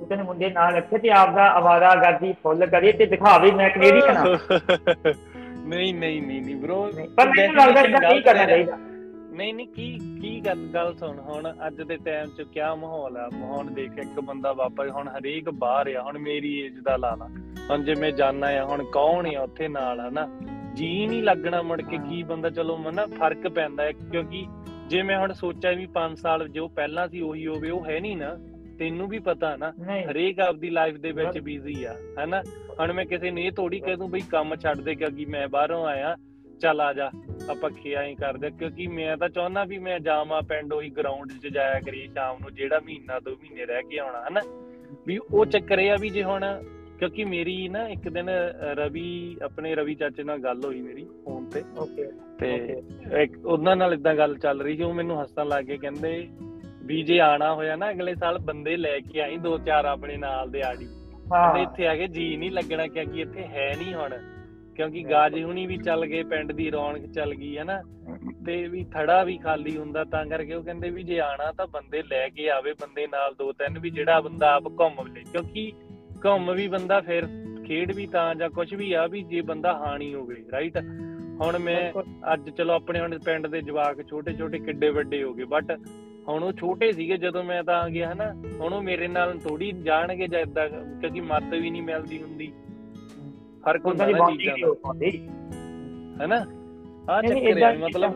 ਦੋ ਤਿੰਨ ਮੁੰਡੇ ਨਾਲ ਰੱਖੇ ਤੇ ਆਪਦਾ ਆਵਾਰਾ ਗਰਦੀ ਫੁੱਲ ਕਰੇ ਤੇ ਦਿਖਾਵੇ ਮੈਂ ਕੈਨੇਡੀਅਨ ਆ। ਨਹੀਂ ਨਹੀਂ ਨਹੀਂ ਨਹੀਂ ਬ్రో ਪਰ ਮੈਨੂੰ ਲੱਗਦਾ ਇਦਾਂ ਨਹੀਂ ਕਰਨਾ ਚਾਹੀਦਾ। ਨਹੀਂ ਨਹੀਂ ਕੀ ਕੀ ਗੱਲ ਗੱਲ ਸੁਣ ਹੁਣ ਅੱਜ ਦੇ ਟਾਈਮ 'ਚ ਕਿਆ ਮਾਹੌਲ ਆ? ਹੁਣ ਦੇਖ ਇੱਕ ਬੰਦਾ ਵਾਪਸ ਹੁਣ ਹਰੇਕ ਬਾਹਰ ਆ ਹੁਣ ਮੇਰੀ ਏਜ ਦਾ ਲਾ ਲਾ। ਹੁਣ ਜੇ ਮੈਂ ਜਾਣਾ ਆ ਹੁਣ ਕੌਣ ਆ ਉੱਥੇ ਨਾਲ ਹਨਾ? ਜੀ ਨਹੀਂ ਲੱਗਣਾ ਮੁੜ ਕੇ ਕੀ ਬੰਦਾ ਚਲੋ ਮਨਾ ਫ਼ਰਕ ਪੈਂਦਾ ਹੈ ਕਿਉਂਕਿ ਜੇ ਮੈਂ ਹੁਣ ਸੋਚਿਆ ਵੀ 5 ਸਾਲ ਜੋ ਪਹਿਲਾਂ ਸੀ ਉਹੀ ਹੋਵੇ ਉਹ ਹੈ ਨਹੀਂ ਨਾ ਤੈਨੂੰ ਵੀ ਪਤਾ ਨਾ ਹਰੇਕ ਆਪਦੀ ਲਾਈਫ ਦੇ ਵਿੱਚ ਬਿਜ਼ੀ ਆ ਹੈਨਾ? ਹੁਣ ਮੈਂ ਕਿਸੇ ਨੂੰ ਇਹ ਥੋੜੀ ਕਹਿ ਦੂੰ ਬਈ ਕੰਮ ਛੱਡ ਦੇ ਕਿਉਂਕਿ ਮੈਂ ਬਾਹਰੋਂ ਆਇਆ ਚੱਲ ਆ ਜਾ ਆਪਾਂ ਖਿਆ ਹੀ ਕਰਦੇ ਕਿਉਂਕਿ ਮੈਂ ਤਾਂ ਚਾਹੁੰਦਾ ਵੀ ਮੈਂ ਜਾਵਾਂ ਪਿੰਡ ਉਹੀ ਗਰਾਊਂਡ 'ਚ ਜਾਇਆ ਕਰੀ ਸ਼ਾਮ ਨੂੰ ਜਿਹੜਾ ਮਹੀਨਾ ਦੋ ਮਹੀਨੇ ਰਹਿ ਕੇ ਆਉਣਾ ਹਨਾ? ਵੀ ਉਹ ਚੱਕਰ ਇਹ ਆ ਵੀ ਜੇ ਹੁਣ ਕਿਉਂਕਿ ਮੇਰੀ ਨਾ ਇੱਕ ਦਿਨ ਰਵੀ ਆਪਣੇ ਰਵੀ ਚਾਚੇ ਨਾਲ ਗੱਲ ਹੋਈ ਮੇਰੀ ਫੋਨ ਤੇ। ਓਕੇ ਤੇ ਇੱਕ ਉਹਨਾਂ ਨਾਲ ਇਦਾਂ ਗੱਲ ਚੱਲ ਰਹੀ ਸੀ ਉਹ ਮੈਨੂੰ ਹੱਸਣ ਲੱਗ ਗਏ ਕਹਿੰਦੇ ਵੀ ਜੇ ਆਣਾ ਹੋਇਆ ਨਾ ਅਗਲੇ ਸਾਲ ਬੰਦੇ ਲੈ ਕੇ ਆਈ ਦੋ ਚਾਰ ਆਪਣੇ ਨਾਲ ਦੇ ਆੜੀ। ਹਾਂ। ਇੱਥੇ ਆ ਕੇ ਜੀ ਨਹੀਂ ਲੱਗਣਾ ਕਿਉਂਕਿ ਇੱਥੇ ਹੈ ਨਹੀਂ ਹੁਣ। ਕਿਉਂਕਿ ਗਾਜ ਹੁਣੀ ਵੀ ਚੱਲ ਗਏ ਪਿੰਡ ਦੀ ਰੌਣਕ ਚੱਲ ਗਈ ਹੈ ਨਾ। ਤੇ ਵੀ ਥੜਾ ਵੀ ਖਾਲੀ ਹੁੰਦਾ ਤਾਂ ਕਰਕੇ ਉਹ ਕਹਿੰਦੇ ਵੀ ਜੇ ਆਣਾ ਤਾਂ ਬੰਦੇ ਲੈ ਕੇ ਆਵੇ ਬੰਦੇ ਨਾਲ ਦੋ ਤਿੰਨ ਵੀ ਜਿਹੜਾ ਬੰਦਾ ਆਪ ਘੁੰਮ ਲੇ। ਕਿਉਂਕਿ ਘੁੰਮ ਵੀ ਬੰਦਾ ਫਿਰ ਖੇਡ ਵੀ ਤਾਂ ਜਾਂ ਕੁਝ ਵੀ ਆ ਵੀ ਜੇ ਬੰਦਾ ਹਾਣੀ ਹੋਵੇ ਰਾਈਟ ਹੁਣ ਮੈਂ ਅੱਜ ਚਲੋ ਆਪਣੇ ਹੁਣ ਪਿੰਡ ਦੇ ਜਵਾਕ ਛੋਟੇ ਛੋਟੇ ਕਿੱਡੇ ਵੱਡੇ ਹੋ ਗਏ ਬਟ ਹੁਣ ਉਹ ਛੋਟੇ ਸੀਗੇ ਜਦੋਂ ਮੈਂ ਤਾਂ ਆ ਗਿਆ ਹਨਾ? ਹੁਣ ਉਹ ਮੇਰੇ ਨਾਲ ਥੋੜੀ ਜਾਣਗੇ ਜਾਂ ਇਦਾਂ ਕਿਉਂਕਿ ਮੱਤ ਵੀ ਨਹੀਂ ਮਿਲਦੀ ਹੁੰਦੀ। ਫ਼ਰਕ ਹੁੰਦਾ ਨਾ ਚੀਜ਼ਾਂ ਨਹੀਂ ਦਾ। ਹੈਨਾ? ਆ ਚੱਕਰ ਹੈ ਮਤਲਬ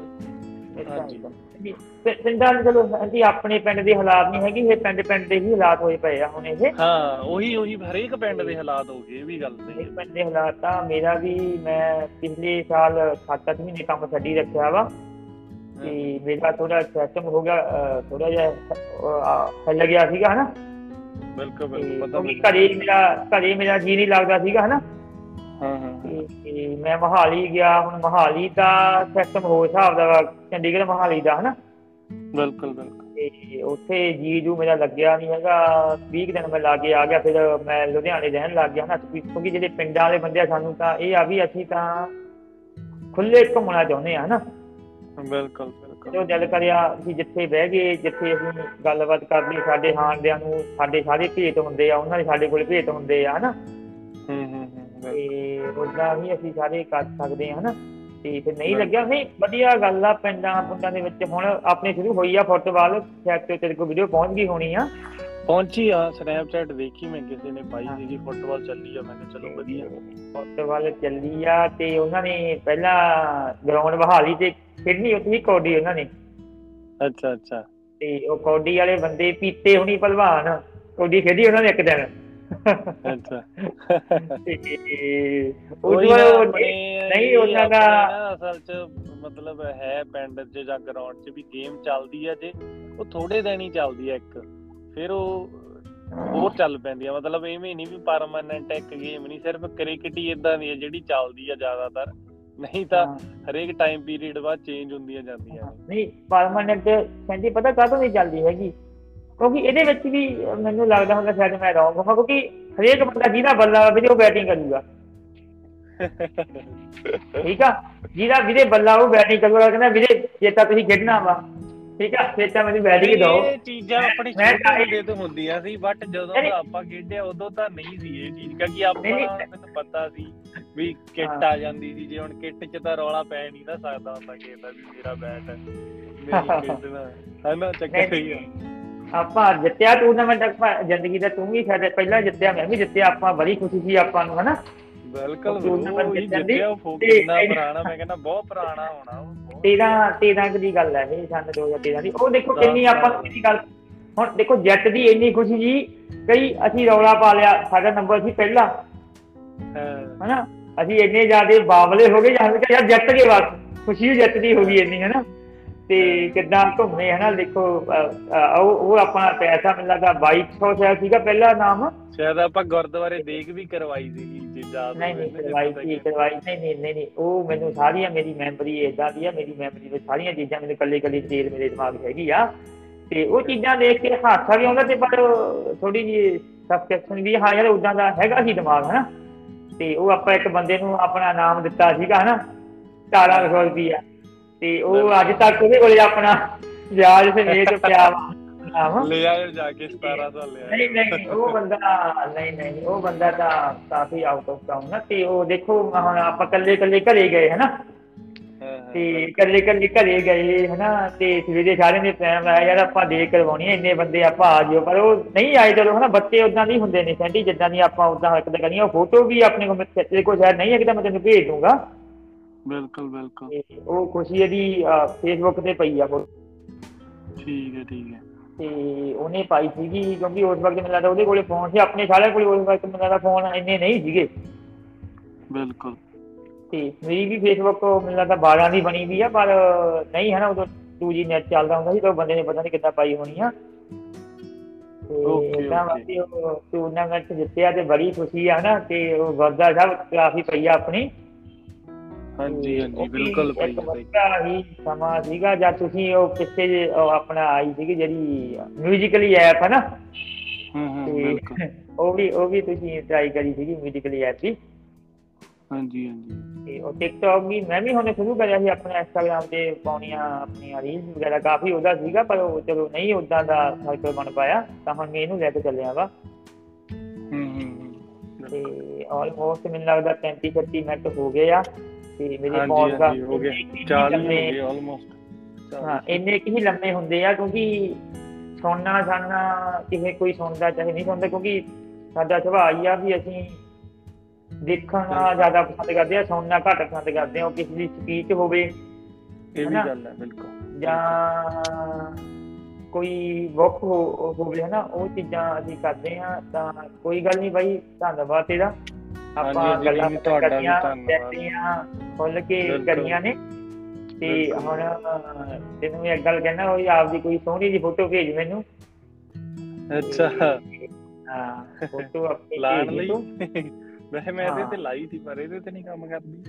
ਹਾਂਜੀ। ਨਹੀਂ, ਪਿੰਡਾਂ ਦੇ ਚਲੋ ਅਸੀਂ ਆਪਣੇ ਪਿੰਡ ਦੇ ਹਾਲਾਤ ਨਹੀਂ ਹੈਗੇ ਇਹ ਪਿੰਡ ਪਿੰਡ ਦੇ ਹੀ ਹਾਲਾਤ ਹੋਏ ਪਏ ਆ ਹੁਣ ਇਹ। ਹਾਂ ਉਹੀ ਉਹੀ ਹਰੇਕ ਪਿੰਡ ਦੇ ਹਾਲਾਤ ਹੋ ਗਏ ਇਹ ਵੀ ਗੱਲ ਸਹੀ ਹੈ। ਪਿੰਡ ਦੇ ਹਾਲਾਤ ਆ ਮੇਰਾ ਵੀ ਮੈਂ ਪਿਛਲੇ ਸਾਲ 7-8 ਮਹੀਨੇ ਕੰਮ ਛੱਡੀ ਰੱਖਿਆ ਵਾ। ਕਿ ਮੇਰਾ ਥੋੜਾ ਸਿਸਟਮ ਹੋ ਗਿਆ ਥੋੜਾ ਜਿਹਾ ਹਿੱਲ ਗਿਆ ਸੀਗਾ ਹਨਾ। ਬਿਲਕੁਲ ਤੇ ਬਿਲਕੁਲ ਪਤਾ ਕਿਉਂਕਿ ਘਰੇ ਮੇਰਾ ਘਰੇ ਮੇਰਾ ਜੀ ਨਹੀਂ ਲੱਗਦਾ ਸੀਗਾ ਹਨਾ। ਹਾਂ ਹਾਂ ਤੇ ਤੇ ਮੈਂ ਮਹਾਲੀ ਗਿਆ ਹੁਣ ਮਹਾਲੀ ਦਾ ਸਿਸਟਮ ਹੋ ਹਿਸਾਬ ਦਾ ਚੰਡੀਗੜ੍ਹ ਮਹਾਲੀ ਦਾ ਹਨਾ। ਬਿਲਕੁਲ ਬਿਲਕੁਲ। ਤੇ ਉੱਥੇ ਜੀ ਜੂ ਮੇਰਾ ਲੱਗਿਆ ਨਹੀਂ ਹੈਗਾ। 20 ਕੁ ਦਿਨ ਮੈਂ ਲਾ ਕੇ ਆ ਗਿਆ ਫਿਰ ਮੈਂ ਲੁਧਿਆਣੇ ਰਹਿਣ ਲੱਗ ਗਿਆ ਨਾ। ਕਿਉਂਕਿ ਜਿਹੜੇ ਪਿੰਡਾਂ ਵਾਲੇ ਬੰਦੇ ਆ ਸਾਨੂੰ ਤਾਂ ਇਹ ਆ ਵੀ ਅਸੀਂ ਤਾਂ ਖੁੱਲੇ ਘੁੰਮਣਾ ਚਾਹੁੰਦੇ ਆ ਹਨਾ ਬਿਲਕੁਲ ਬਿਲਕੁਲ। ਜੋ ਦਿਲ ਕਰਿਆ ਅਸੀਂ ਜਿੱਥੇ ਬਹਿ ਗਏ ਜਿੱਥੇ ਅਸੀਂ ਗੱਲਬਾਤ ਕਰਨੀ ਸਾਡੇ ਹਾਣਦਿਆਂ ਨੂੰ ਸਾਡੇ ਸਾਰੇ ਭੇਤ ਹੁੰਦੇ ਆ ਉਹਨਾਂ ਦੇ ਸਾਡੇ ਕੋਲ ਭੇਤ ਹੁੰਦੇ ਆ ਹਨਾ। ਹੂੰ ਹੂੰ ਹੂੰ। ਤੇ ਉਦਾਂ ਹੀ ਅਸੀਂ ਸਾਰੇ ਕਰ ਸਕਦੇ ਆ ਹਨਾ। ਤੇ ਫਿਰ ਨਹੀਂ। ਲੱਗਿਆ ਨਹੀਂ ਵਧੀਆ ਗੱਲ ਆ ਪਿੰਡਾਂ ਪੁੰਡਾਂ ਦੇ ਵਿੱਚ ਹੁਣ ਆਪਣੇ ਸ਼ੁਰੂ ਹੋਈ ਆ ਫੁੱਟਬਾਲ ਸ਼ਾਇਦ ਤੇ ਤੇਰੇ ਕੋਲ ਵੀਡੀਓ ਪਹੁੰਚ ਗਈ ਹੋਣੀ ਆ। ਪਹੁੰਚੀ ਆ ਸਨੈਪਚੈਟ ਦੇਖੀ ਮੈਂ ਕਿਸੇ ਨੇ ਪਾਈ ਸੀਗੀ ਫੁੱਟਬਾਲ ਚੱਲੀ ਆ ਮੈਂ ਕਿਹਾ ਚਲੋ ਵਧੀਆ। ਫੁੱਟਬਾਲ ਚੱਲੀ ਆ ਤੇ ਉਹਨਾਂ ਨੇ ਪਹਿਲਾਂ ਗਰਾਊਂਡ ਬਹਾਲੀ ਤੇ ਖੇਡਣੀ ਉੱਥੇ ਹੀ ਕੌਡੀ ਉਹਨਾਂ ਨੇ। ਅੱਛਾ ਅੱਛਾ। ਤੇ ਉਹ ਕੌਡੀ ਵਾਲੇ ਬੰਦੇ ਪੀਤੇ ਹੁਣੀ ਭਲਵਾਨ ਕੌਡੀ ਖੇਡੀ ਉਹਨਾਂ ਨੇ ਇੱਕ ਦਿਨ। ਅੱਛਾ। ਤੇ ਉਹੀ ਨਹੀਂ ਉਹਨਾਂ ਦਾ ਅਸਲ ਚ ਮਤਲਬ ਹੈ ਪਿੰਡ 'ਚ ਜਾਂ ਗਰਾਊਂਡ 'ਚ ਵੀ ਗੇਮ ਚੱਲਦੀ ਆ ਜੇ ਉਹ ਥੋੜੇ ਦਿਨ ਹੀ ਚੱਲਦੀ ਆ ਇੱਕ। ਫਿਰ ਉਹ ਹੋਰ ਚੱਲ ਪੈਂਦੀ ਆ। ਮਤਲਬ ਐਵੇਂ ਨਹੀਂ ਵੀ ਪਰਮਾਨੈਂਟ ਇੱਕ ਗੇਮ ਨਹੀਂ ਸਿਰਫ ਕ੍ਰਿਕਟ ਹੀ ਇਦਾਂ ਦੀ ਆ ਜਿਹੜੀ ਚੱਲਦੀ ਆ ਜ਼ਿਆਦਾਤਰ। ਨਹੀਂ ਤਾਂ ਹਾਂ। ਹਰੇਕ ਟਾਈਮ ਪੀਰੀਅਡ ਬਾਅਦ ਚੇਂਜ ਹੁੰਦੀਆਂ ਜਾਂਦੀਆਂ ਨਹੀਂ ਪਰਮਾਨੈਂਟ ਕਹਿੰਦੀ ਪਤਾ ਕਾਹਤੋਂ ਨਹੀਂ ਚੱਲਦੀ ਹੈਗੀ? ਕਿਉਂਕਿ ਇਹਦੇ ਵਿੱਚ ਵੀ ਮੈਨੂੰ ਲੱਗਦਾ ਹੁੰਦਾ ਸ਼ਾਇਦ ਮੈਂ ਰੌਂਗ ਹਾਂ ਕਿਉਂਕਿ ਹਰੇਕ ਬੰਦਾ ਜਿਹਦਾ ਬੱਲਾ ਵੀਰੇ ਉਹ ਬੈਟਿੰਗ ਕਰੂਗਾ। ਠੀਕ ਆ? ਜਿਹਦਾ ਵੀਰੇ ਬੱਲਾ ਉਹ ਬੈਟਿੰਗ ਕਰੂਗਾ ਕਹਿੰਦਾ ਵੀਰੇ ਜੇ ਤਾਂ ਤੁਸੀਂ ਖੇਡਣਾ ਵਾ। ਠੀਕ ਆ? ਫਿਰ ਤਾਂ ਮੈਨੂੰ ਬੈਟਿੰਗ ਦਿਓ। ਇਹ ਚੀਜ਼ਾਂ ਆਪਣੇ ਛੋਟੇ ਤਾਂ- ਹੁੰਦੇ ਤੋਂ ਹੁੰਦੀਆਂ ਸੀ ਬਟ ਜਦੋਂ ਆਪਾਂ ਖੇਡਿਆ ਉਦੋਂ ਤਾਂ ਨਹੀਂ ਸੀ ਇਹ ਚੀਜ਼ ਕਿਉਂਕਿ ਆਪਾਂ। ਮੈਨੂੰ ਪਤਾ ਸੀ ਵੀ ਕਿੱਟ। ਆ ਜਾਂਦੀ ਸੀ। ਜੇ ਹੁਣ ਕਿੱਟ 'ਚ ਤਾਂ ਰੌਲਾ ਪੈ ਨਹੀਂ ਨਾ ਸਕਦਾ ਹੁੰਦਾ ਕਿ ਇਹਦਾ ਵੀ ਮੇਰਾ ਬੈਟ ਹੈ ਮੇਰੀ ਖੇਡਣਾ। ਹਨਾ ਚੱਕਰ ਹੀ ਆ। ਆਪਾਂ ਜਿੱਤਿਆ ਟੂਰਨਾਮੈਂਟ ਆਪਾਂ ਜ਼ਿੰਦਗੀ ਦਾ ਤੂੰ ਵੀ ਸਾਡੇ ਪਹਿਲਾਂ ਜਿੱਤਿਆ ਮੈਂ ਵੀ ਜਿੱਤਿਆ ਆਪਾਂ ਬੜੀ ਖੁਸ਼ੀ ਸੀ ਆਪਾਂ ਨੂੰ ਹਨਾ? ਬਿਲਕੁਲ ਉਹ ਜਿੱਤਿਆ ਉਹ ਫੋਕ ਤੇ ਕਿੰਨਾ ਇਹਨੇ- ਪੁਰਾਣਾ ਮੈਂ ਕਹਿੰਦਾ ਬਹੁਤ ਪੁਰਾਣਾ ਹੋਣਾ ਉਹ ਬਹੁਤ 13 13 ਕੁ ਦੀ ਗੱਲ ਹੈ ਇਹ ਸੰਨ 2013 ਦੀ। ਉਹ ਦੇਖੋ ਕਿੰਨੀ ਆਪਾਂ ਨੂੰ ਕਿੰਨੀ ਗੱਲ ਹੁਣ ਦੇਖੋ ਜੱਟ ਦੀ ਇੰਨੀ ਖੁਸ਼ੀ ਜੀ ਕਈ ਅਸੀਂ ਰੌਲਾ ਪਾ ਲਿਆ ਸਾਡਾ ਨੰਬਰ ਸੀ ਪਹਿਲਾ। ਹਨਾ? ਅਸੀਂ ਇੰਨੇ ਜ਼ਿਆਦੇ ਬਾਵਲੇ ਹੋ ਗਏ ਜਾਂ ਕਿ ਯਾਰ ਜਿੱਤ ਗਏ ਬਸ ਖੁਸ਼ੀ ਜਿੱਤ ਦੀ ਹੋ ਗਈ ਇੰਨੀ ਹਨਾ? ਤੇ ਕਿੱਦਾਂ ਘੁੰਮੇ ਹਨਾ? ਦੇਖੋ ਉਹ ਆਪਣਾ ਪੈਸਾ ਮਿਲਦਾ 2200 ਸ਼ਾਇਦ ਸੀਗਾ ਪਹਿਲਾ ਨਾਮ। ਸ਼ਾਇਦ ਆਪਾਂ ਗੁਰਦੁਆਰੇ ਦੇਖ ਵੀ ਕਰਵਾਈ ਸੀ ਜੇ ਯਾਦ ਨਹੀਂ ਨਹੀਂ ਕਰਵਾਈ ਸੀ ਕਰਵਾਈ ਨਹੀਂ ਨਹੀਂ ਨਹੀਂ ਨਹੀਂ ਉਹ ਮੈਨੂੰ ਸਾਰੀਆਂ ਮੇਰੀ ਮੈਮਰੀ ਇਦਾਂ ਦੀ ਆ ਮੇਰੀ ਮੈਮਰੀ ਵਿੱਚ ਸਾਰੀਆਂ ਚੀਜ਼ਾਂ ਮੈਨੂੰ ਕੱਲੇ ਕੱਲੇ ਡਿਟੇਲ ਮੇਰੇ ਦਿਮਾਗ 'ਚ ਹੈਗੀ ਆ। ਤੇ ਉਹ ਚੀਜ਼ਾਂ ਦੇਖ ਕੇ ਹਾਸਾ ਵੀ ਆਉਂਦਾ ਤੇ ਪਰ ਥੋੜੀ ਜਿਹੀ ਸਬਸਕ੍ਰਿਪਸ਼ਨ ਵੀ ਹਾਂ ਯਾਰ ਉਦਾਂ ਦਾ ਹੈਗਾ ਸੀ ਦਿਮਾਗ ਹਨਾ? ਤੇ ਉਹ ਆਪਾਂ ਇੱਕ ਬੰਦੇ ਨੂੰ ਆਪਣਾ ਨਾਮ ਦਿੱਤਾ ਸੀਗਾ ਹਨਾ? 1400 ਰੁਪਈਆ। ਤੇ ਉਹ ਅੱਜ ਤੱਕ ਉਹਦੇ ਕੋਲੇ ਆਪਣਾ ਵਿਆਜ ਸਮੇਤ ਪਿਆ ਵਾ। ਲੈ ਆਇਓ ਜਾ ਕੇ 1700 ਲੈ ਨਹੀਂ ਆਇਓ। ਨਹੀਂ ਉਹ ਬੰਦਾ ਨਹੀਂ ਨਹੀਂ ਉਹ ਬੰਦਾ ਤਾਂ ਕਾਫੀ ਆਊਟ ਆਫ ਟਾਊਨ ਨਾ ਤੇ ਉਹ ਦੇਖੋ ਹੁਣ ਆਪਾਂ ਕੱਲੇ ਕੱਲੇ ਘਰੇ ਗਏ ਹਾਂ, ਹਾਂ, ਤੇ ਕੱਲੇ ਕੱਲੇ ਘਰੇ ਗਏ ਹਨਾ ਤੇ ਸਵੇਰੇ ਸਾਰਿਆਂ ਨੇ ਟਾਈਮ ਆਇਆ ਯਾਰ ਆਪਾਂ ਦੇਖ ਕਰਵਾਉਣੀ ਹੈ ਇੰਨੇ ਬੰਦੇ ਆਪਾਂ ਆ ਜਿਓ। ਪਰ ਉਹ ਨਹੀਂ ਆਏ ਚਲੋ ਹਨਾ ਬੱਚੇ ਉਦਾਂ ਨਹੀਂ ਹੁੰਦੇ ਨੇ ਸੈਂਟੀ ਜਿੱਦਾਂ ਦੀ ਆਪਾਂ ਉਦਾਂ ਹਰਕਤ ਕਰਨੀ ਉਹ ਫੋਟੋ ਵੀ ਆਪਣੇ ਕੋਲ ਤੇਰੇ ਕੋਲ ਸ਼ਾਇਦ ਨਹੀਂ ਹੈ ਕਿ ਤਾਂ ਮੈਂ ਤੈਨੂੰ ਭੇਜ ਦੂੰਗਾ। ਬਿਲਕੁਲ ਬਿਲਕੁਲ। ਤੇ ਉਹ ਖੁਸ਼ੀ ਇਹਦੀ ਫੇਸਬੁੱਕ ਤੇ ਪਈ ਆ। ਠੀਕ ਹੈ ਠੀਕ ਹੈ। ਤੇ ਉਹਨੇ ਪਾਈ ਸੀਗੀ ਕਿਉਂਕਿ ਉਸ ਵਕਤ ਮੈਨੂੰ ਲੱਗਦਾ ਉਹਦੇ ਕੋਲੇ ਫੋਨ ਸੀ ਆਪਣੇ ਸਾਰਿਆਂ ਕੋਲੇ ਉਸ ਵਕਤ ਮੈਨੂੰ ਲੱਗਦਾ ਫੋਨ ਇੰਨੇ ਨਹੀਂ ਸੀਗੇ। ਬਿਲਕੁਲ। ਤੇ ਮੇਰੀ ਵੀ ਫੇਸਬੁੱਕ ਮੈਨੂੰ ਲੱਗਦਾ 12 ਦੀ ਬਣੀ ਵੀ ਆ ਪਰ ਨਹੀਂ ਹੈ ਨਾ ਉਦੋਂ 2G ਨੈਟ ਚੱਲਦਾ ਹੁੰਦਾ ਸੀ ਤਾਂ ਬੰਦੇ ਨੇ ਪਤਾ ਨਹੀਂ ਕਿੱਦਾਂ ਪਾਈ ਹੋਣੀ ਆ. ਵਾਸਤੇ ਉਹ ਟੂਰਨਾਮੈਂਟ ਜਿੱਤਿਆ ਤੇ ਬੜੀ ਖੁਸ਼ੀ ਆ ਨਾ ਤੇ ਉਹ ਗੁਰਦਾ ਸਾਹਿਬ ਕਾਫੀ ਪਈ ਆ ਆਪਣੀ। ਹਾਂਜੀ ਹਾਂਜੀ ਬਿਲਕੁਲ ਭਾਈ ਸਹੀ ਸਮਾਂ ਸੀਗਾ ਜਦ ਤੁਸੀਂ ਉਹ ਪਿੱਛੇ ਜੇ ਆਪਣਾ ਆਈ ਸੀਗੀ ਜਿਹੜੀ ਮਿਊਜ਼ੀਕਲੀ ਐਪ ਹੈ ਨਾ? ਹਾਂ ਹਾਂ ਬਿਲਕੁਲ। ਉਹ ਵੀ ਉਹ ਵੀ ਤੁਸੀਂ ਟਰਾਈ ਕਰੀ ਸੀਗੀ ਮਿਊਜ਼ੀਕਲੀ ਐਪ ਵੀ ਹਾਂਜੀ ਹਾਂਜੀ। ਤੇ ਉਹ ਟਿਕਟੌਕ ਵੀ ਮੈਂ ਵੀ ਹੁਣੇ ਸ਼ੁਰੂ ਕਰਿਆ ਸੀ ਆਪਣਾ ਇੰਸਟਾਗ੍ਰam ਤੇ ਪਾਉਣੀਆਂ ਆਪਣੀਆਂ ਰੀਲਸ ਵਗੈਰਾ ਕਾਫੀ ਉਹਦਾ ਸੀਗਾ ਪਰ ਉਹ ਚਲੋ ਨਹੀਂ ਉਦਾਂ ਦਾ ਸਰਕਲ ਬਣ ਪਾਇਆ। ਤਾਂ ਹੁਣ ਮੈਂ ਇਹਨੂੰ ਲੈ ਕੇ ਚੱਲਿਆ ਵਾ। ਹੂੰ ਹੂੰ ਹੂੰ। ਤੇ ਆਲਮੋਸਟ ਮੈਨੂੰ ਲੱਗਦਾ 35 36 ਮਿੰਟ ਹੋ ਗਏ ਆ। ਤੇ ਮੇਰੇ podcast ਹਾਂਜੀ ਹੋ ਹੀ 40 ਹੋ ਗਏ ਆਲਮੋਸਟ ਹਾਂ ਇੰਨੇ ਕੁ ਹੀ ਲੰਮੇ ਹੁੰਦੇ ਆ ਕਿਉਂਕਿ ਸੁਣਨਾ ਸਾਨਾ ਕਿਸੇ ਕੋਈ ਸੁਣਦਾ ਚਾਹੇ ਨਹੀਂ ਸੁਣਦਾ ਕਿਉਂਕਿ ਸਾਡਾ ਸੁਭਾਅ ਹੀ ਆ ਵੀ ਅਸੀਂ ਦੇਖਣਾ ਜ਼ਿਆਦਾ ਪਸੰਦ ਕਰਦੇ ਆ ਸੁਣਨਾ ਘੱਟ ਪਸੰਦ ਕਰਦੇ ਆ ਉਹ ਕਿਸੇ ਦੀ ਸਪੀਚ ਹੋਵੇ ਇਹ ਵੀ? ਗੱਲ ਹੈ ਬਿਲਕੁਲ। ਜਾਂ ਕੋਈ ਬੁੱਕ ਹੋਵੇ ਹਨਾ ਉਹ ਚੀਜ਼ਾਂ ਅਸੀਂ ਕਰਦੇ ਆ ਤਾਂ ਕੋਈ ਗੱਲ ਨਹੀਂ ਬਾਈ ਧੰਨਵਾਦ ਤੇਰਾ। ਆਪਾਂ ਹਾਂਜੀ, ਗੱਲਾਂ ਜੀ, ਤੁਹਾਡਾ ਵੀ ਧੰਨਵਾਦ। ਖੁੱਲ ਕੇ। ਕਰੀਆਂ ਨੇ ਤੇ। ਹੁਣ ਤੈਨੂੰ ਮੈਂ ਇੱਕ ਗੱਲ ਕਹਿਣਾ ਹੋਈ ਆਪਦੀ ਕੋਈ ਸੋਹਣੀ ਜਿਹੀ ਫੋਟੋ ਭੇਜ ਮੈਨੂੰ ਅੱਛਾ ਹਾਂ ਫੋਟੋ ਆਪਣੀ ਲਾਣ ਲਈ। ਵੈਸੇ ਮੈਂ ਇਹਦੇ। ਤੇ ਲਾਈ ਸੀ ਪਰ ਇਹਦੇ ਤੇ ਨਹੀਂ ਕੰਮ ਕਰਦੀ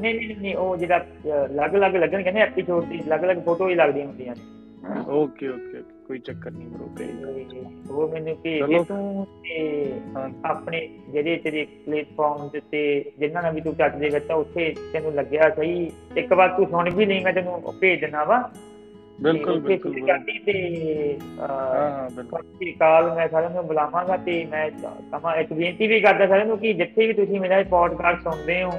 ਨਹੀਂ ਨਹੀਂ ਨਹੀਂ ਉਹ ਜਿਹੜਾ ਅਲੱਗ-ਅਲੱਗ ਲੱਗਣ ਕਹਿੰਦੇ ਐਪੀਸੋਡ ਦੀ ਅਲੱਗ-ਅਲੱਗ ਫੋਟੋ ਹੀ ਲੱਗਦੀਆਂ ਹੁੰਦੀਆਂ ਨੇ ਓਕੇ ਓਕੇ ਕੋਈ ਚੱਕਰ ਨਹੀਂ ਬ్రో ਤੇ ਉਹ ਮੈਨੂੰ ਭੇਜ। ਤੂੰ ਤੇ ਆਪਣੇ ਜਿਹੜੇ ਤੇਰੇ ਪਲੇਟਫਾਰਮ ਤੇ ਜਿਨ੍ਹਾਂ ਨਾਲ ਵੀ ਤੂੰ ਚੱਜ ਦੇ ਵਿੱਚ ਆ ਉੱਥੇ ਤੈਨੂੰ ਲੱਗਿਆ ਸਹੀ। ਇੱਕ ਵਾਰ ਤੂੰ ਸੁਣ ਵੀ ਨਹੀਂ ਮੈਂ ਤੈਨੂੰ ਭੇਜ ਦਿੰਦਾ ਵਾ। ਬਿਲਕੁਲ ਬਿਲਕੁਲ। ਕਰਦੀ ਤੇ ਹਾਂ ਬਿਲਕੁਲ। ਅਕਾਲ ਮੈਂ ਸਾਰਿਆਂ ਨੂੰ ਬੁਲਾਵਾਂਗਾ ਤੇ ਮੈਂ ਕਮਾ ਇੱਕ ਬੇਨਤੀ ਵੀ ਕਰਦਾ ਸਾਰਿਆਂ ਨੂੰ ਕਿ ਜਿੱਥੇ ਵੀ ਤੁਸੀਂ ਮੇਰਾ ਪੋਡਕਾਸਟ ਸੁਣਦੇ ਹੋ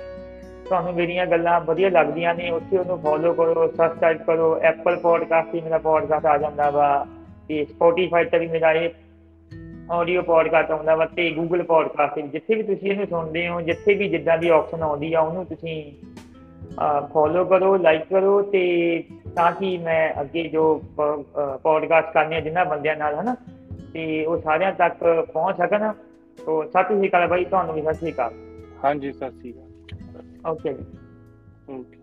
ਤੁਹਾਨੂੰ ਮੇਰੀਆਂ ਗੱਲਾਂ ਵਧੀਆ ਲੱਗਦੀਆਂ ਨੇ ਉੱਥੇ ਉਹਨੂੰ ਫੋਲੋ ਕਰੋ ਸਬਸਕ੍ਰਾਈਬ ਕਰੋ ਐਪਲ ਪੋਡਕਾਸਟ ਤੇ ਮੇਰਾ ਪੋਡਕਾਸਟ ਆ ਜਾਂਦਾ ਵਾ। ਤੇ ਸਪੋਟੀਫਾਈ ਤੇ ਵੀ ਮੇਰਾ ਇਹ ਆਡੀਓ ਪੋਡਕਾਸਟ ਆਉਂਦਾ ਵਾ ਤੇ ਗੂਗਲ ਪੋਡਕਾਸਟ ਤੇ। ਜਿੱਥੇ ਵੀ ਤੁਸੀਂ ਇਹਨੂੰ ਸੁਣਦੇ ਹੋ ਜਿੱਥੇ ਵੀ ਜਿੱਦਾਂ ਦੀ ਆਪਸ਼ਨ ਆਉਂਦੀ ਆ ਉਹਨੂੰ ਤੁਸੀਂ ਫੋਲੋ ਕਰੋ ਲਾਈਕ ਕਰੋ ਤੇ ਤਾਂ ਕਿ ਮੈਂ ਅੱਗੇ ਜੋ ਪੋਡਕਾਸਟ ਕਰਨੇ ਆ ਜਿਨ੍ਹਾਂ ਬੰਦਿਆਂ ਨਾਲ ਹਨਾ? ਤੇ ਉਹ ਸਾਰਿਆਂ ਤੱਕ ਪਹੁੰਚ ਸਕਣ। ਸੋ ਸਤਿ ਸ਼੍ਰੀ ਅਕਾਲ ਬਾਈ ਤੁਹਾਨੂੰ ਵੀ ਸਤਿ ਸ਼੍ਰੀ ਅਕਾਲ। ਹਾਂਜੀ ਸਤਿ ਸ਼੍ਰੀ ਅਕਾਲ। ਓਕੇ ਜੀ ਓਕੇ